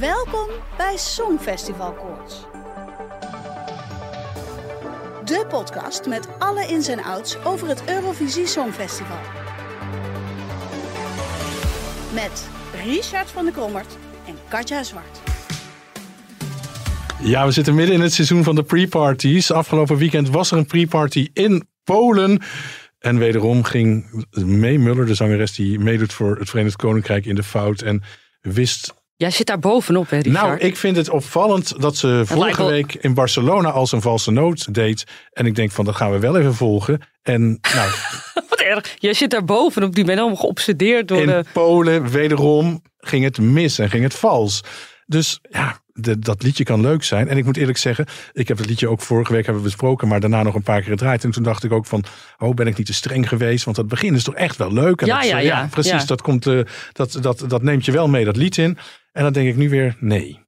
Welkom bij Songfestival Koorts. De podcast met alle ins en outs over het Eurovisie Songfestival. Met Richard van der Krommert en Katja Zwart. Ja, we zitten midden in het seizoen van de pre-parties. Afgelopen weekend was er een pre-party in Polen. En wederom ging May Muller, de zangeres die meedoet voor het Verenigd Koninkrijk, in de fout. En wist Jij zit daar bovenop, hè, Richard? Nou, ik vind het opvallend dat ze vorige wel- week in Barcelona als een valse noot deed. En ik denk van, dat gaan we wel even volgen. En nou, Wat erg. Jij zit daar bovenop. Die bent helemaal geobsedeerd door in de... Polen wederom ging het mis en ging het vals. Dus ja, de- dat liedje kan leuk zijn. En ik moet eerlijk zeggen, ik heb het liedje ook vorige week hebben we besproken, maar daarna nog een paar keer gedraaid. En toen dacht ik ook van, oh, ben ik niet te streng geweest? Want dat begin is toch echt wel leuk. En Ja, dat, ja, ja. precies. Ja. Dat, komt, eh, dat, dat, dat neemt je wel mee, dat lied in. En dan denk ik nu weer, nee.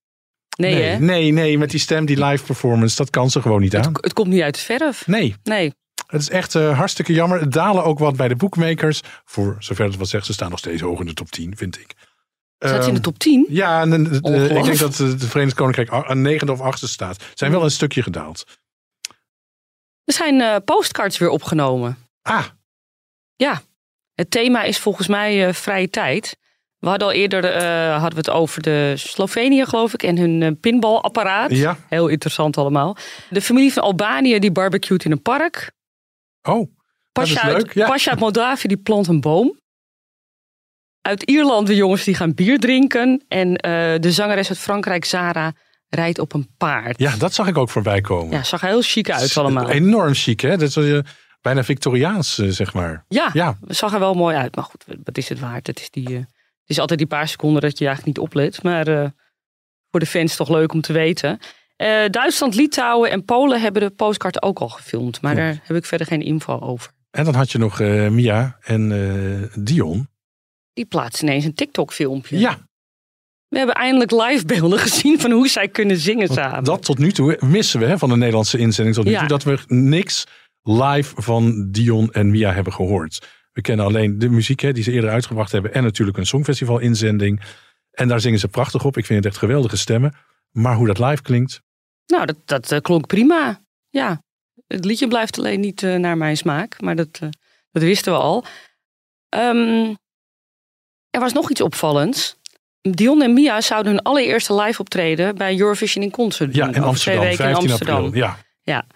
Nee, nee, hè? nee, nee, met die stem, die live performance, dat kan ze gewoon niet aan. Het, het komt niet uit de verf. Nee, Nee. het is echt eh, hartstikke jammer. Het dalen ook wat bij de bookmakers. Voor zover het wat zegt, ze staan nog steeds hoog in de top 10, vind ik. Staat ze in de Ehm, top 10? Ja, en, eh, eh, ik denk dat het Verenigd Koninkrijk a- een negende of achtste staat. Zijn wel een stukje gedaald. Er zijn postcards weer opgenomen. Ah, Ja. Het thema is volgens mij vrije tijd. We hadden al eerder eh, hadden we het over de Slovenië, geloof ik, en hun eh, pinballapparaat. ja. Heel interessant allemaal. De familie van Albanië die barbecuet in een park. Oh, dat is Pasje uit, leuk. Ja. Pasje uit Moldavië die plant een boom. Uit Ierland de jongens die gaan bier drinken. En eh, de zangeres uit Frankrijk, Zara, rijdt op een paard. ja, dat zag ik ook voorbij komen. Ja, zag er heel chic uit allemaal. Enorm chic, hè? Dat is bijna Victoriaans, zeg maar. Ja, Ja, zag er wel mooi uit. Maar goed, wat is het waard? Het is, die, is altijd die paar seconden dat je eigenlijk niet oplet. Maar eh, voor de fans toch leuk om te weten. Eh, Duitsland, Litouwen en Polen hebben de postkaart ook al gefilmd. Maar Ja. daar heb ik verder geen info over. en dan had je nog eh, Mia en Dion. Die plaatst ineens een TikTok-filmpje. Ja, We hebben eindelijk live beelden gezien van hoe zij kunnen zingen want samen. dat tot nu toe missen we hè, van de Nederlandse inzending tot nu Ja. toe. Dat we niks live van Dion en Mia hebben gehoord. We kennen alleen de muziek hè, die ze eerder uitgebracht hebben. En natuurlijk een songfestival inzending. En daar zingen ze prachtig op. Ik vind het echt geweldige stemmen. Maar hoe dat live klinkt. Nou, dat, dat eh, klonk prima. Ja, het liedje blijft alleen niet eh, naar mijn smaak. Maar dat, eh, dat wisten we al. Ehm, er was nog iets opvallends. Dion en Mia zouden hun allereerste live optreden bij Eurovision in Concert doen. Ja, in over twee Amsterdam. weken in 15 Amsterdam. april. Ja.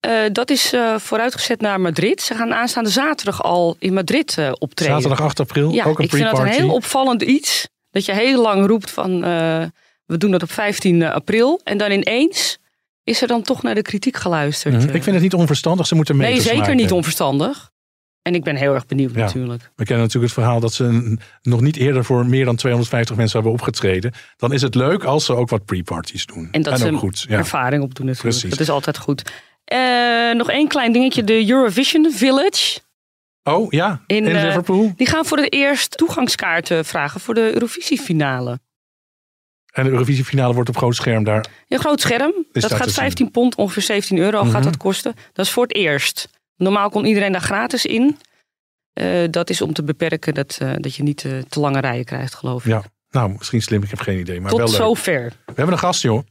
Eh, dat is eh, vooruitgezet naar Madrid. Ze gaan aanstaande zaterdag al in Madrid eh, optreden. Zaterdag 8 april. Ja, ook een ik vind dat een heel opvallend iets. Dat je heel lang roept van we doen dat op 15 april. En dan ineens is er dan toch naar de kritiek geluisterd. Mhm. Ik vind het niet onverstandig. Ze moeten nee, meters zeker maken. niet onverstandig. En ik ben heel erg benieuwd Ja. natuurlijk. We kennen natuurlijk het verhaal dat ze nog niet eerder voor meer dan 250 mensen hebben opgetreden. Dan is het leuk als ze ook wat pre-parties doen. En dat ze ook goed. Ja. ervaring opdoen natuurlijk. Precies. Dat is altijd goed. Eh, nog één klein dingetje. De Eurovision Village. Oh ja, in, In, eh, Liverpool. Die gaan voor het eerst toegangskaarten vragen voor de Eurovisiefinale. En de Eurovisiefinale wordt op groot scherm daar. Een groot scherm. Is dat gaat te zien. 15 pond, ongeveer 17 euro Mhm. gaat dat kosten. Dat is voor het eerst. Normaal kon iedereen daar gratis in. Eh, dat is om te beperken dat, dat je niet te lange rijen krijgt, geloof ik. Ja, nou misschien slim, ik heb geen idee. Maar Tot wel zover. We hebben een gast, joh.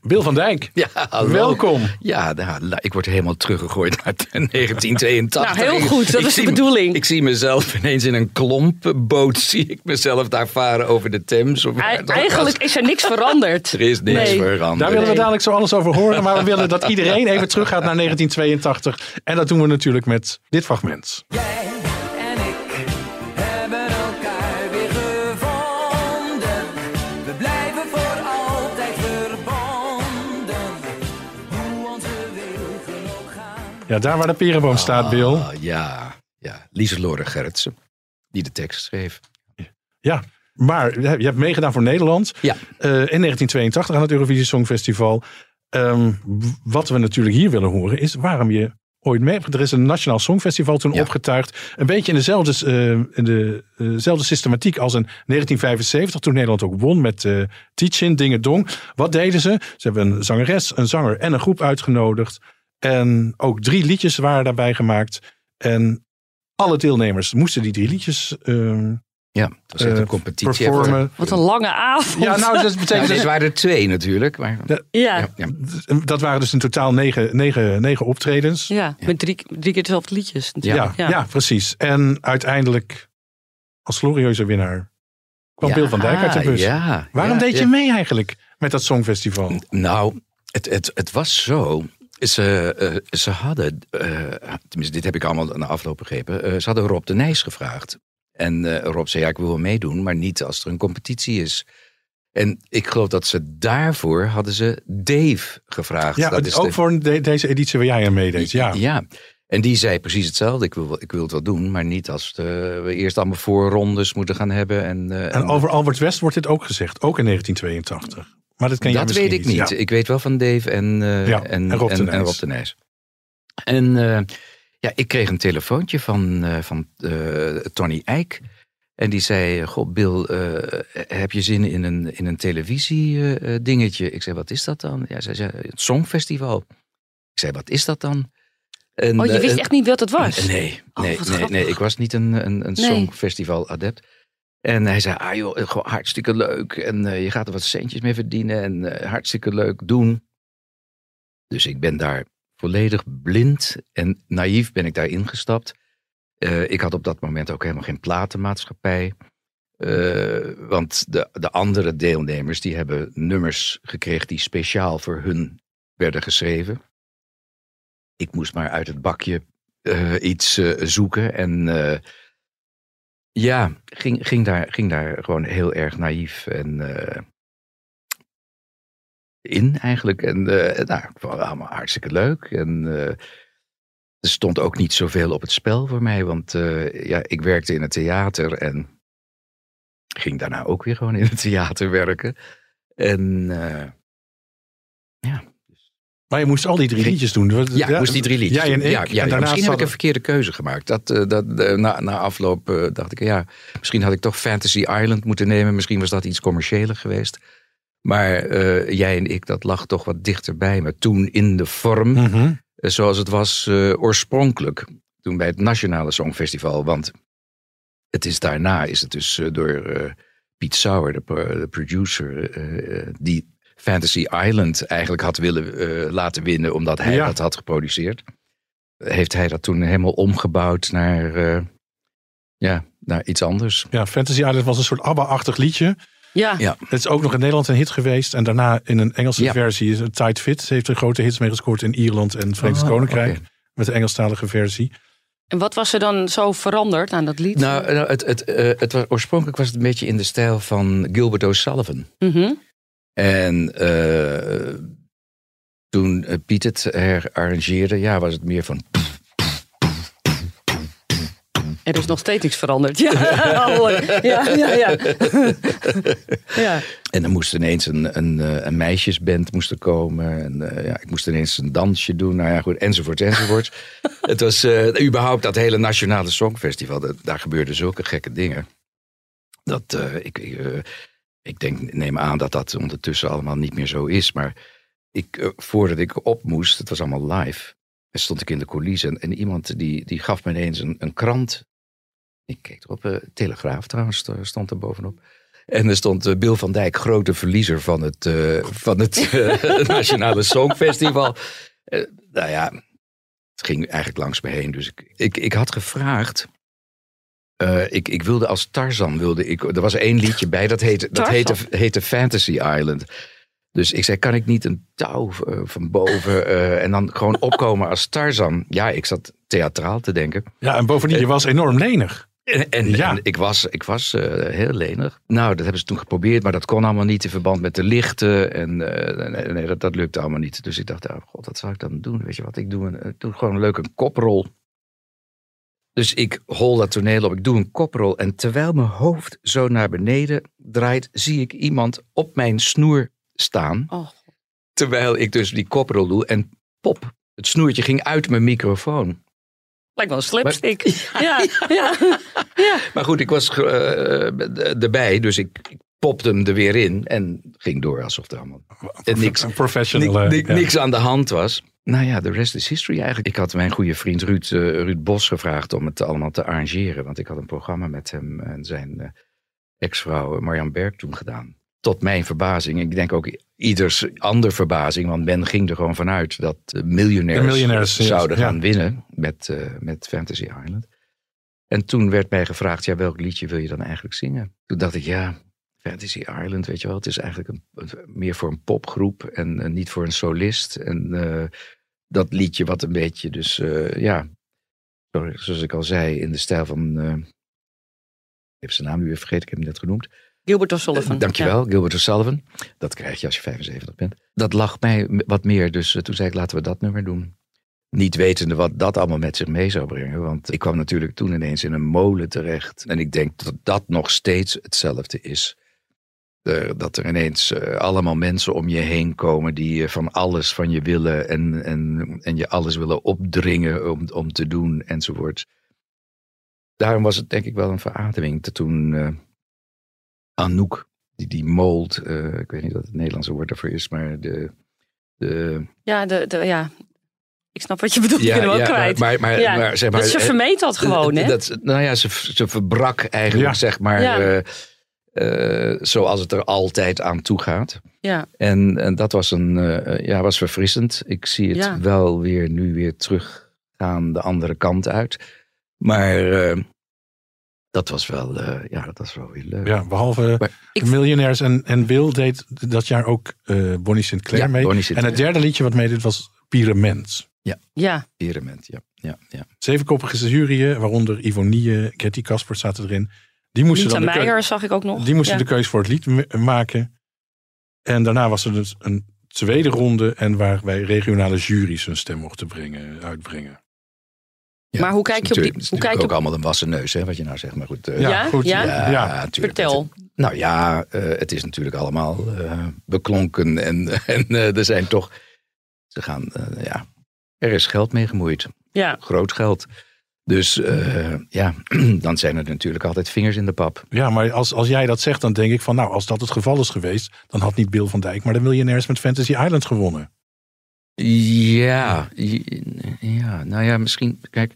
Wil van Dijk. Ja, hallo. Welkom. Ja, nou, ik word helemaal teruggegooid naar 1982. Nou, heel goed. Dat ik is de bedoeling. Ik zie mezelf ineens in een klompboot. Zie ik mezelf daar varen over de Thames. Of Eigenlijk was. is er niks veranderd. Er is niks Nee. veranderd. Daar willen we dadelijk zo alles over horen. Maar we willen dat iedereen even teruggaat naar 1982. En dat doen we natuurlijk met dit fragment. Ja, daar waar de perenboom staat, Bill. Ah, ja, ja. Lieselore Gerritsen, die de tekst schreef. Ja, maar je hebt meegedaan voor Nederland. Ja. Eh, in 1982 aan het Eurovisie Songfestival. Ehm, wat we natuurlijk hier willen horen is waarom je ooit mee hebt. Er is een Nationaal Songfestival toen Ja. opgetuigd. Een beetje in dezelfde, eh, in de, eh, dezelfde systematiek als in 1975. Toen Nederland ook won met eh Tietjin, Dingen Dong. Wat deden ze? Ze hebben een zangeres, een zanger en een groep uitgenodigd. En ook drie liedjes waren daarbij gemaakt. En alle deelnemers moesten die drie liedjes ehm, Ja, dat echt eh, een competitie. performen. Wat een lange avond. Ja, nou, dat Nou, betekent dit dus, waren er twee natuurlijk. Maar, ja. ja, Ja. ja. dat waren dus in totaal negen, negen, negen optredens. met drie, drie keer dezelfde liedjes. Ja, natuurlijk. ja. precies. En uiteindelijk als glorieuze winnaar kwam Bill van Dijk uit de bus. Ja, Waarom ja, deed je ja. mee eigenlijk met dat Songfestival? Nou, het, het, het was zo. Ze, eh, ze hadden, eh, tenminste, dit heb ik allemaal na afloop begrepen. eh, ze hadden Rob de Nijs gevraagd. En eh, Rob zei: Ja, ik wil wel meedoen, maar niet als er een competitie is. En ik geloof dat ze daarvoor hadden ze Dave gevraagd. Ja, Dat is ook de- voor de- deze editie waar jij aan meedeed. Ja. ja. En die zei precies hetzelfde. Ik wil, ik wil het wel doen, maar niet als eh, we eerst allemaal voorrondes moeten gaan hebben. En, eh, En over Albert West wordt dit ook gezegd, ook in 1982. Maar dat jij dat weet ik niet. Ja. Ik weet wel van Dave en, eh, Ja, en, en Rob de en, Nijs. en Rob de Nijs. En eh, ja, ik kreeg een telefoontje van, eh, van eh, Tony Eijk. En die zei, goh Bill, eh, heb je zin in een, in een televisie-dingetje? ik zei, wat is dat dan? Ja, zij zei, het Songfestival. Ik zei, wat is dat dan? En, Oh, je wist echt niet wat het was? Nee, Oh, nee, nee, ik was niet een, een, een Nee. songfestival-adept. En hij zei, ah joh, gewoon hartstikke leuk. En eh, je gaat er wat centjes mee verdienen. En eh, hartstikke leuk doen. Dus ik ben daar volledig blind en naïef ben ik daar ingestapt. Eh, ik had op dat moment ook helemaal geen platenmaatschappij. Want de, de andere deelnemers die hebben nummers gekregen die speciaal voor hun werden geschreven. Ik moest maar uit het bakje iets zoeken. En ja, ging, ging, daar, ging daar gewoon heel erg naïef en eh, in eigenlijk. En eh, nou, het allemaal hartstikke leuk. En eh, er stond ook niet zoveel op het spel voor mij. Want ja, ik werkte in het theater en ging daarna ook weer gewoon in het theater werken. En Maar je moest al die drie liedjes doen. Ja, moest die drie liedjes. Jij en ik. Ja, ja, en ja, misschien heb ik een verkeerde keuze gemaakt. Dat, eh, dat, eh, na, na afloop eh, dacht ik, ja, misschien had ik toch Fantasy Island moeten nemen. Misschien was dat iets commerciëler geweest. Maar eh, jij en ik, dat lag toch wat dichterbij me. Toen in de vorm Mhm. zoals het was eh, oorspronkelijk. Toen bij het Nationale Songfestival. Want het is daarna is het dus door eh, Piet Sauer, de, pro- de producer, die Fantasy Island eigenlijk had willen eh, laten winnen, omdat hij Ja. dat had geproduceerd. Heeft hij dat toen helemaal omgebouwd naar, eh, ja, naar iets anders. Ja, Fantasy Island was een soort ABBA-achtig liedje. Ja. Ja. Het is ook nog in Nederland een hit geweest. En daarna in een Engelse Ja. versie. is het Tight Fit heeft er grote hits mee gescoord in Ierland en het Verenigd Oh, Koninkrijk. Met de Engelstalige versie. En wat was er dan zo veranderd aan dat lied? Nou, nou, het, het, eh, het was, oorspronkelijk was het een beetje in de stijl van Gilbert O'Sullivan. Mhm. En eh, toen eh, Piet het herarrangeerde, ja, was het meer van. Er is nog steeds niks veranderd. Ja, ja, ja. ja. ja. En er moest ineens een, een, eh, een meisjesband moest er komen. En ja, ik moest ineens een dansje doen. Nou ja, goed, enzovoort, enzovoort. het was überhaupt dat hele Nationale Songfestival. dat- daar gebeurden zulke gekke dingen. Dat ik, ik, eh, denk, neem aan dat dat ondertussen allemaal niet meer zo is. Maar ik, eh, voordat ik op moest, het was allemaal live. Stond ik in de coulissen en, en iemand die, die gaf me ineens een, een krant. Ik keek erop, eh, Telegraaf trouwens st- stond er bovenop. En er stond eh, Bill van Dijk, grote verliezer van het, eh, van het eh, Nationale Songfestival. Eh, nou ja, het ging eigenlijk langs me heen. Dus ik, ik, ik had gevraagd. Eh, ik, ik wilde als Tarzan, wilde ik, er was één liedje bij, dat heette, dat heette, heette Fantasy Island. Dus ik zei, kan ik niet een touw eh, van boven eh, en dan gewoon opkomen als Tarzan? Ja, ik zat theatraal te denken. Ja, en bovendien, je was enorm lenig. En, en, Ja. en ik was, ik was eh, heel lenig. Nou, dat hebben ze toen geprobeerd, maar dat kon allemaal niet in verband met de lichten. En eh, nee, nee, dat, dat lukte allemaal niet. Dus ik dacht, oh god, wat zou ik dan doen? Weet je wat, ik doe, een, ik doe gewoon een leuke koprol. Dus ik hol dat toneel op, ik doe een koprol. En terwijl mijn hoofd zo naar beneden draait, zie ik iemand op mijn snoer staan. Oh, Terwijl ik dus die koprol doe. En pop, het snoertje ging uit mijn microfoon. lijkt wel een slapstick. Ja, ja. ja. Maar goed, ik was eh, erbij, dus ik, ik popte hem er weer in. En ging door alsof er allemaal niks, professional. Eh, niks aan de hand was. Nou ja, de rest is history eigenlijk. Ik had mijn goede vriend Ruud, eh, Ruud Bos gevraagd om het allemaal te arrangeren. Want ik had een programma met hem en zijn eh, ex-vrouw eh, Marjan Berg toen gedaan. Tot mijn verbazing. Ik denk ook ieders ander verbazing. Want men ging er gewoon vanuit dat miljonairs, zouden ja. gaan winnen met, met Fantasy Island. En toen werd mij gevraagd, ja, welk liedje wil je dan eigenlijk zingen? Toen dacht ik, ja, Fantasy Island, weet je wel, het is eigenlijk een, meer voor een popgroep en eh, niet voor een solist. En dat liedje wat een beetje dus, eh, ja, zo- zoals ik al zei, in de stijl van, eh, ik heb zijn naam nu weer vergeten, ik heb hem net genoemd. Gilbert O'Sullivan. Eh, Dankjewel, Gilbert O'Sullivan. Dat krijg je als je 75 bent. Dat lag mij wat meer, dus toen zei ik laten we dat nummer doen. Niet wetende wat dat allemaal met zich mee zou brengen. Want ik kwam natuurlijk toen ineens in een molen terecht. En ik denk dat dat nog steeds hetzelfde is. Dat er ineens eh, allemaal mensen om je heen komen die eh, van alles van je willen. En, en, en je alles willen opdringen om, om te doen enzovoort. Daarom was het denk ik wel een verademing. Toen eh, Anouk, die, die mold, eh, ik weet niet wat het Nederlandse woord daarvoor is, maar de... de Ja, de, de, ja, ik snap wat je bedoelt. ik ben hem ook kwijt. Maar, maar, Ja, maar, zeg maar, dat ze vermeed dat gewoon, hè? Dat, nou ja, ze, ze verbrak eigenlijk, Ja. zeg maar, Ja. eh, eh, zoals het er altijd aan toe gaat. Ja, En, en dat was, een, eh, ja, was verfrissend. Ik zie het Ja. wel weer nu weer teruggaan de andere kant uit. Maar eh, dat was wel, eh, ja, dat was wel weer leuk. Ja, behalve Maar ik- de Miljonairs en, en Will deed dat jaar ook eh, Bonnie Sinclair Ja, mee. Bonnie en het derde liedje wat meedeed was Pyramens. ja. Pyramid, ja. ja, ja. Zevenkoppige juryen, waaronder Ivonie, Getty Kasper zaten erin. Die moesten, dan de, Meijer zag ik ook nog. die moesten ja. de keuze voor het lied maken. En daarna was er dus een tweede ronde en waar wij regionale juries hun stem mochten brengen, uitbrengen. Ja, Maar hoe is kijk je op die- natuurlijk- het is hoe kijk je ook op- allemaal een wassen neus, hè, wat je nou zegt. Maar goed. eh, Ja? goed. Ja? ja. Vertel. Nou ja, eh, het is natuurlijk allemaal eh, beklonken. En, en er zijn toch. Ze gaan. ja, er is geld mee gemoeid. Ja, Groot geld. Dus eh, ja, dan zijn er natuurlijk altijd vingers in de pap. Ja, maar als, als jij dat zegt, dan denk ik van nou, als dat het geval is geweest, dan had niet Bill van Dijk, maar de Miljonairs met Fantasy Island gewonnen. Ja, ja, nou ja, misschien. Kijk.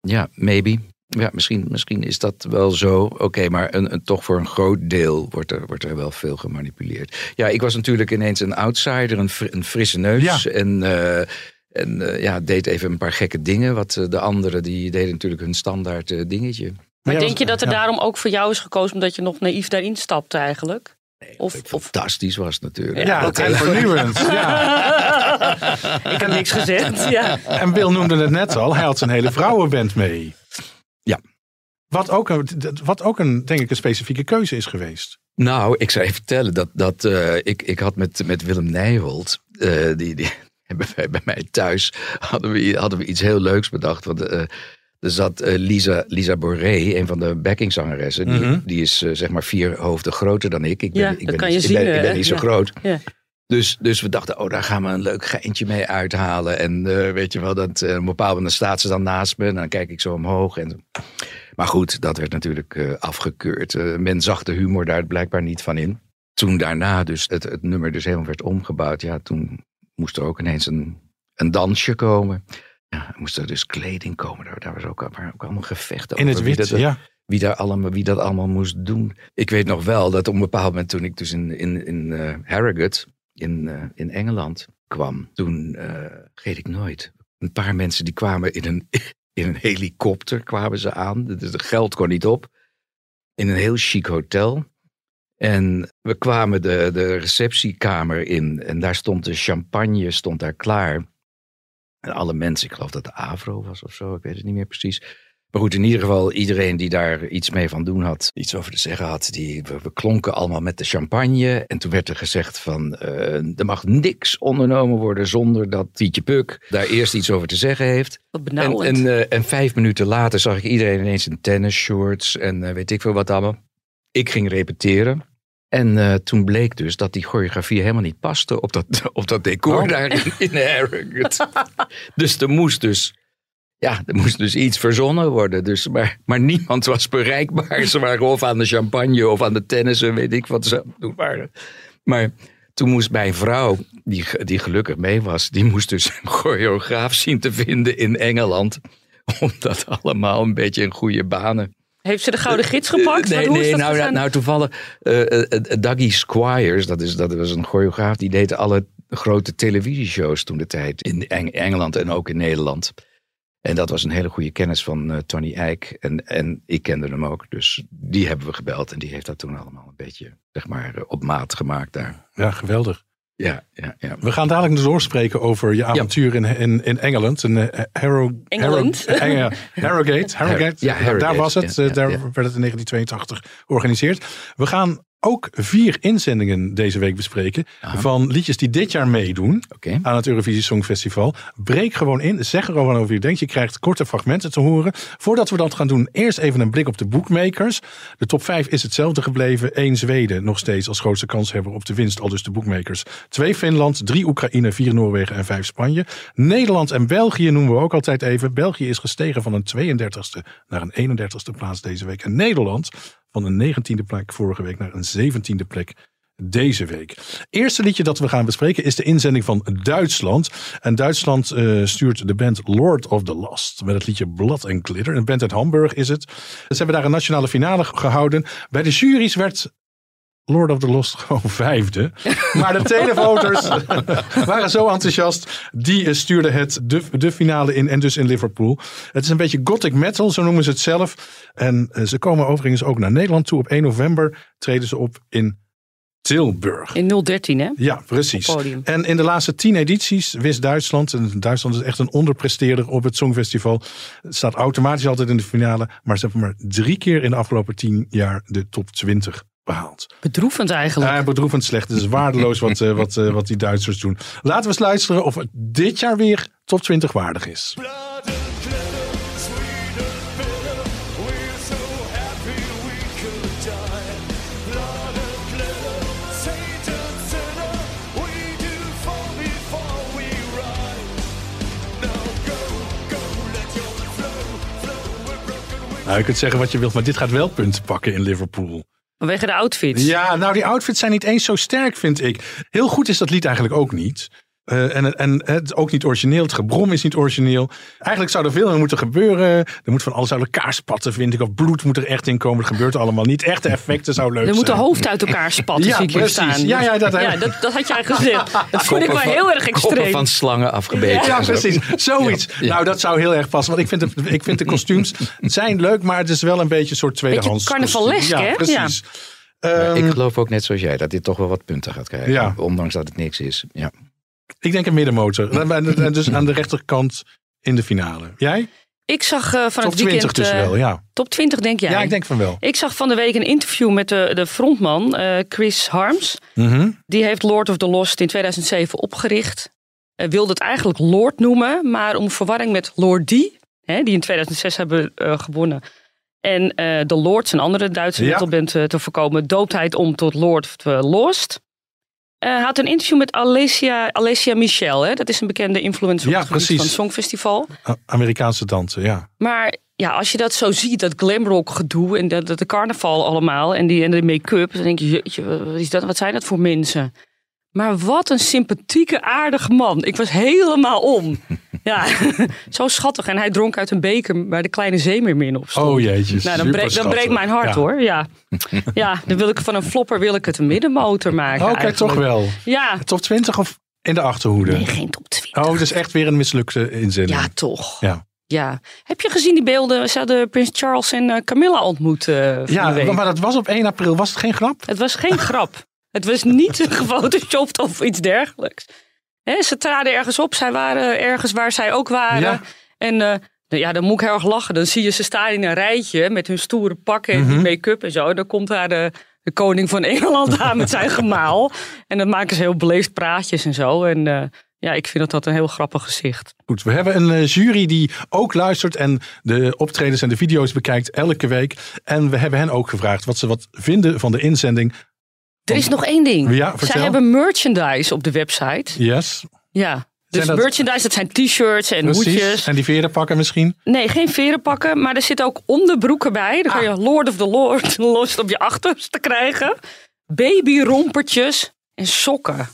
Ja, maybe. Ja, misschien, misschien is dat wel zo. Oké, maar een, een, toch voor een groot deel wordt er, wordt er wel veel gemanipuleerd. Ja, ik was natuurlijk ineens een outsider, een, fr- een frisse neus. Ja. En, eh, en eh, ja, deed even een paar gekke dingen. Wat eh, de anderen, die deden natuurlijk hun standaard eh, dingetje. maar denk je dat er ja. daarom ook voor jou is gekozen omdat je nog naïef daarin stapt eigenlijk? Of, fantastisch was natuurlijk. Ja, oké. en vernieuwend. Ja. ik heb niks gezegd. Ja. En Bill noemde het net al, hij had zijn hele vrouwenband mee. Ja. Wat ook, een, wat ook een, denk ik, een specifieke keuze is geweest. Nou, ik zou je vertellen dat, dat eh, ik, ik had met, met Willem Nijholt, eh, die, die wij bij mij thuis, hadden we, hadden we iets heel leuks bedacht. Want eh, er zat eh, Lisa, Lisa Boré, een van de backingzangeressen, die, Mhm. die is eh, zeg maar vier hoofden groter dan ik. Ik ben, Ja, ik dat ben, kan niet- je ik ben, zien, ik ben hè? niet zo Ja. groot. Ja. Dus, dus we dachten, oh, daar gaan we een leuk geintje mee uithalen. En weet je wel, dat, op een bepaald moment staat ze dan naast me. En dan kijk ik zo omhoog. En... Maar goed, dat werd natuurlijk afgekeurd. Men zag de humor daar blijkbaar niet van in. Toen daarna dus het, het nummer dus helemaal werd omgebouwd. Ja, toen moest er ook ineens een, een dansje komen. Ja, moest er dus kleding komen. Daar, daar was ook, waren ook allemaal gevechten In het over wie wit, dat- ja. wie, daar allemaal, wie dat allemaal moest doen. Ik weet nog wel dat op een bepaald moment toen ik dus in, in, in eh, Harrogate in, eh, in Engeland kwam, toen eh vergeet ik nooit. Een paar mensen die kwamen in een, in een helikopter kwamen ze aan. Dus het geld kon niet op. In een heel chic hotel. En we kwamen de, de receptiekamer in en daar stond de champagne stond daar klaar. En alle mensen, ik geloof dat de Avro was of zo, ik weet het niet meer precies. Maar goed, in ieder geval iedereen die daar iets mee van doen had, iets over te zeggen had, die, we, we klonken allemaal met de champagne. En toen werd er gezegd van, eh, er mag niks ondernomen worden zonder dat Tietje Puk daar eerst iets over te zeggen heeft. Wat En, benauwend. en, eh, en vijf minuten later zag ik iedereen ineens in tennis shorts en eh, weet ik veel wat allemaal. Ik ging repeteren. En eh, toen bleek dus dat die choreografie helemaal niet paste op dat, op dat decor Oh. daar in, in Harrogate. dus er moest dus, ja, er moest dus iets verzonnen worden. Dus, maar, maar niemand was bereikbaar. Ze waren of aan de champagne of aan de tennis en weet ik wat ze aan het doen waren. Maar toen moest mijn vrouw, die, die gelukkig mee was, die moest dus een choreograaf zien te vinden in Engeland. Om dat allemaal een beetje in goede banen Heeft ze de gouden gids gepakt? Nee, nee nou, nou, nou toevallig. eh eh, eh, Dougie Squires, dat, is, dat was een choreograaf. Die deed alle grote televisieshows toen de tijd. In Eng- Engeland en ook in Nederland. En dat was een hele goede kennis van eh, Tony Eijk. En, en ik kende hem ook. Dus die hebben we gebeld. En die heeft dat toen allemaal een beetje, zeg maar, op maat gemaakt daar. Ja, geweldig. Ja, ja, ja. We gaan dadelijk dus doorspreken over je avontuur in, in, in Engeland. In uh, Harrow, Engeland. Eh, Harrogate. Harrogate. Ja, Harrogate, Daar was het. eh, daar werd het in 1982 georganiseerd. We gaan ook vier inzendingen deze week bespreken. Van liedjes die dit jaar meedoen aan het Eurovisie Songfestival. Breek gewoon in. Zeg er gewoon over je denkt. Je krijgt korte fragmenten te horen. Voordat we dat gaan doen, eerst even een blik op de bookmakers. De top 5 is hetzelfde gebleven. Eén Zweden nog steeds als grootste kanshebber op de winst. Al dus de bookmakers. Twee Finland, drie Oekraïne, vier Noorwegen en vijf Spanje. Nederland en België noemen we ook altijd even. België is gestegen van een 32e naar een 31ste plaats deze week. En Nederland van een 19e plek vorige week naar een 17e plek deze week. Eerste liedje dat we gaan bespreken is de inzending van Duitsland. En Duitsland eh, stuurt de band Lord of the Lost met het liedje Blood and Glitter. Een band uit Hamburg is het. Ze hebben daar een nationale finale gehouden. Bij de juries werd Lord of the Lost gewoon vijfde. Maar de televoters waren zo enthousiast. Die eh, stuurden het de, de finale in en dus in Liverpool. Het is een beetje gothic metal, zo noemen ze het zelf. En eh, ze komen overigens ook naar Nederland toe. Op 1 november treden ze op in Tilburg. In 013, hè? Ja, precies. En in de laatste tien edities wist Duitsland, en Duitsland is echt een onderpresteerder op het Songfestival, het staat automatisch altijd in de finale, maar ze hebben maar drie keer in de afgelopen tien jaar de top 20 behaald. Bedroevend eigenlijk. Ja, bedroevend slecht. Het is waardeloos wat, eh, wat, eh, wat die Duitsers doen. Laten we eens luisteren of het dit jaar weer top 20 waardig is. Nou, je kunt zeggen wat je wilt, maar dit gaat wel punten pakken in Liverpool. Vanwege de outfits. Ja, nou die outfits zijn niet eens zo sterk, vind ik. Heel goed is dat lied eigenlijk ook niet. Eh, en, en het is ook niet origineel. Het gebrom is niet origineel. Eigenlijk zou er veel meer moeten gebeuren. Er moet van alles uit elkaar spatten, vind ik. Of bloed moet er echt in komen. Dat gebeurt allemaal niet. Echte effecten zou leuk Er moet de zijn. hoofd uit elkaar spatten, Ja, zie ik hier precies. staan. Ja, ja, dat- ja, dat, dat had jij gezegd. Dat vond ik wel heel erg Koppen extreem. van slangen afgebeten. Ja, precies. Zoiets. Ja, ja. Nou, dat zou heel erg passen. Want ik vind, het, ik vind de kostuums zijn leuk, maar het is wel een beetje een soort tweedehands carnavalesk, kostuum. hè? Ja, precies. Maar Ehm, ik geloof ook net zoals jij dat dit toch wel wat punten gaat krijgen. Ja. Ondanks dat het niks is. Ja. Ik denk een middenmotor. En- Dus aan de rechterkant in de finale. Jij? Ik zag eh, van Top het weekend... 20 dus eh, wel, ja. Top 20 denk jij? Ja, ik denk van wel. Ik zag van de week een interview met de, de frontman, eh, Chris Harms. Mhm. Die heeft Lord of the Lost in 2007 opgericht. Eh, wilde het eigenlijk Lord noemen, maar om verwarring met Lordi, hè, die in 2006 hebben gewonnen. En de Lords, een andere Duitse metalband, te voorkomen, doopt hij het om tot Lord of the Lost. Eh, had een interview met Alessia, Alessia Michel. Hè? Dat is een bekende influencer Ja, van het Songfestival. Amerikaanse dansen, ja. Maar ja, als je dat zo ziet, dat glamrock gedoe en dat, dat de carnaval allemaal en, die, en de make-up, dan denk je, jeetje, wat, is dat, wat zijn dat voor mensen? Maar wat een sympathieke, aardige man. Ik was helemaal om. Ja, zo schattig. En hij dronk uit een beker waar de kleine zeemeermin op stond. Oh jeetjes. Nou, dan, breekt, dan breekt mijn hart Ja. hoor. Ja. ja, dan wil ik van een flopper wil ik het een middenmotor maken. Oké, eigenlijk. toch wel. Ja. Top 20 of in de achterhoede? Nee, geen top 20. Oh, het is echt weer een mislukte inzending. Ja, toch. Ja. Ja. Heb je gezien die beelden? Ze hadden Prins Charles en eh, Camilla ontmoet eh Ja, week. maar dat was op 1 april. Was het geen grap? Het was geen grap. Het was niet gefotoshopt of iets dergelijks. Ze traden ergens op. Zij waren ergens waar zij ook waren. Ja. En eh, Ja, dan moet ik heel erg lachen. Dan zie je ze staan in een rijtje met hun stoere pakken en die Mhm. make-up en zo. En dan komt daar de, de koning van Engeland aan met zijn gemaal. En dan maken ze heel beleefd praatjes en zo. En eh, ja, ik vind dat dat een heel grappig gezicht. Goed, we hebben een eh, jury die ook luistert en de optredens en de video's bekijkt elke week. En we hebben hen ook gevraagd wat ze wat vinden van de inzending. Er is nog één ding. Ja. Zij hebben merchandise op de website. Yes, Ja. Dus dat- merchandise, dat zijn t-shirts en precies. hoedjes. En die verenpakken misschien. Nee, geen verenpakken, maar er zitten ook onderbroeken bij. Dan kan Ah. je Lord of the Lord los op je achterste krijgen. Babyrompertjes en sokken.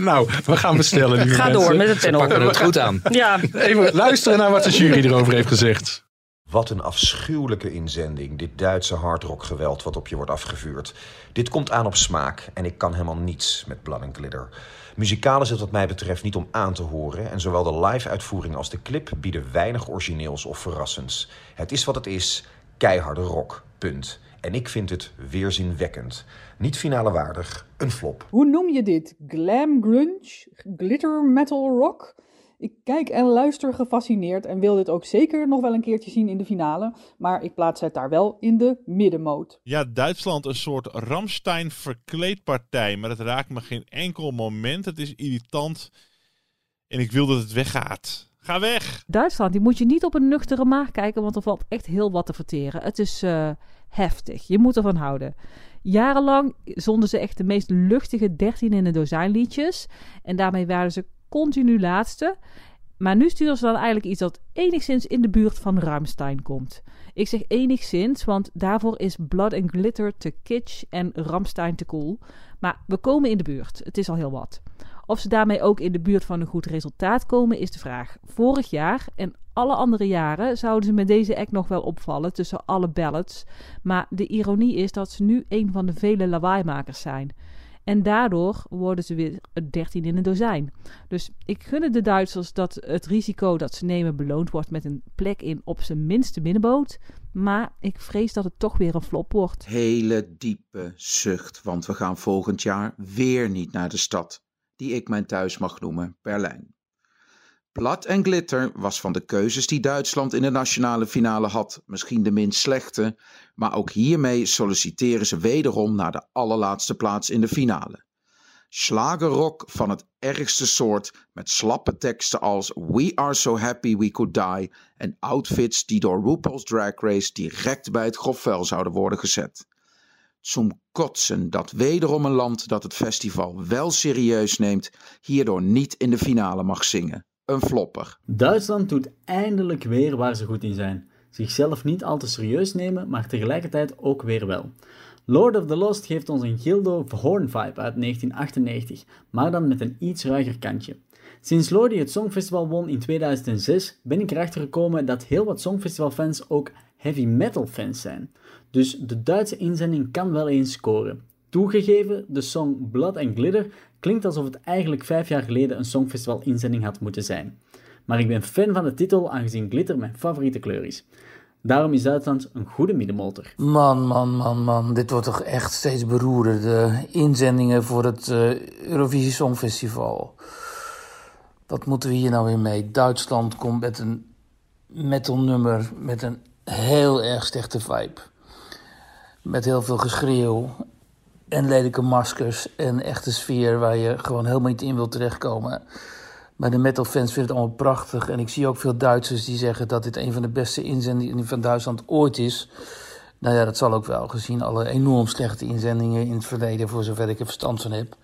Nou, we gaan bestellen. lieve Ga mensen. door met het panel. Pakken we het goed aan. Ja, Even luisteren naar wat de jury erover heeft gezegd. Wat een afschuwelijke inzending, dit Duitse hardrockgeweld wat op je wordt afgevuurd. Dit komt aan op smaak en ik kan helemaal niets met Blood and Glitter. Muzikaal is het wat mij betreft niet om aan te horen en zowel de live-uitvoering als de clip bieden weinig origineels of verrassends. Het is wat het is, keiharde rock, punt. En ik vind het weerzinwekkend. Niet finale waardig, een flop. Hoe noem je dit? Glam grunge? Glitter metal rock? Ik kijk en luister gefascineerd en wil dit ook zeker nog wel een keertje zien in de finale, maar ik plaats het daar wel in de middenmoot. Ja, Duitsland een soort Ramstein verkleedpartij, maar het raakt me geen enkel moment. Het is irritant en ik wil dat het weggaat. Ga weg! Duitsland, die moet je niet op een nuchtere maag kijken, want er valt echt heel wat te verteren. Het is eh, heftig. Je moet ervan houden. Jarenlang zonden ze echt de meest luchtige 13 in een dozijn liedjes. En daarmee waren ze continu laatste. Maar nu sturen ze dan eigenlijk iets dat enigszins in de buurt van Rammstein komt. Ik zeg enigszins, want daarvoor is Blood and Glitter te kitsch en Rammstein te cool. Maar we komen in de buurt. Het is al heel wat. Of ze daarmee ook in de buurt van een goed resultaat komen, is de vraag. Vorig jaar en alle andere jaren zouden ze met deze act nog wel opvallen tussen alle ballads. Maar de ironie is dat ze nu een van de vele lawaaimakers zijn. En daardoor worden ze weer 13 in een dozijn. Dus ik gun de Duitsers dat het risico dat ze nemen beloond wordt met een plek in op zijn minste binnenboot. Maar ik vrees dat het toch weer een flop wordt. Hele diepe zucht, want we gaan volgend jaar weer niet naar de stad, die ik mijn thuis mag noemen, Berlijn. Blood en Glitter was van de keuzes die Duitsland in de nationale finale had misschien de minst slechte, maar ook hiermee solliciteren ze wederom naar de allerlaatste plaats in de finale. Slagerrock van het ergste soort met slappe teksten als We are so happy we could die en outfits die door RuPaul's Drag Race direct bij het grofvuil zouden worden gezet. Zum kotsen dat wederom een land dat het festival wel serieus neemt, hierdoor niet in de finale mag zingen. Een flopper. Duitsland doet eindelijk weer waar ze goed in zijn. Zichzelf niet al te serieus nemen, maar tegelijkertijd ook weer wel. Lord of the Lost geeft ons een Gildo Horn vibe uit 1998, maar dan met een iets ruiger kantje. Sinds Lordi het Songfestival won in 2006 ben ik erachter gekomen dat heel wat Songfestivalfans ook heavy metal fans zijn. Dus de Duitse inzending kan wel eens scoren. Toegegeven, de song Blood and Glitter klinkt alsof het eigenlijk vijf jaar geleden een Songfestival inzending had moeten zijn. Maar ik ben fan van de titel aangezien glitter mijn favoriete kleur is. Daarom is Duitsland een goede middenmotor. Man, man, man, man. Dit wordt toch echt steeds beroerder. De inzendingen voor het eh, Eurovisie Songfestival. Wat moeten we hier nou weer mee? Duitsland komt met een metalnummer met een heel erg slechte vibe. Met heel veel geschreeuw en lelijke maskers en echte sfeer waar je gewoon helemaal niet in wilt terechtkomen. Maar de metalfans vinden het allemaal prachtig. En ik zie ook veel Duitsers die zeggen dat dit een van de beste inzendingen van Duitsland ooit is. Nou ja, dat zal ook wel, gezien alle enorm slechte inzendingen in het verleden, voor zover ik er verstand van heb.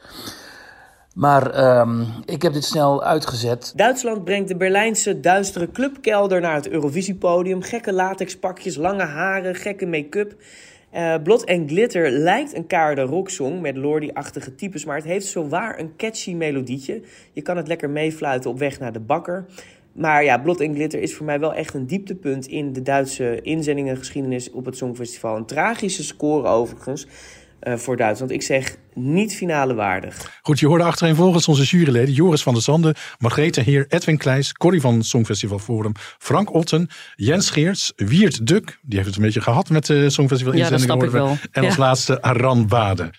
Maar ehm, ik heb dit snel uitgezet. Duitsland brengt de Berlijnse duistere clubkelder naar het Eurovisiepodium. Gekke latexpakjes, lange haren, gekke make-up. Uh, Blot en Glitter lijkt een kaarde rocksong met Lordi-achtige types, maar het heeft zowaar een catchy melodietje. Je kan het lekker meefluiten op weg naar de bakker. Maar ja, Blot en Glitter is voor mij wel echt een dieptepunt in de Duitse inzendingengeschiedenis op het Songfestival. Een tragische score overigens uh, voor Duitsland. Ik zeg niet finale waardig. Goed, je hoorde achterin volgens onze juryleden Joris van der Zanden, Margrethe Heer, Edwin Kleijs, Corrie van Songfestival Forum, Frank Otten, Jens Geerts, Wiert Duk, die heeft het een beetje gehad met de Songfestival Ja, dat inzending snap ik wel. En als Ja. laatste Aran Bade.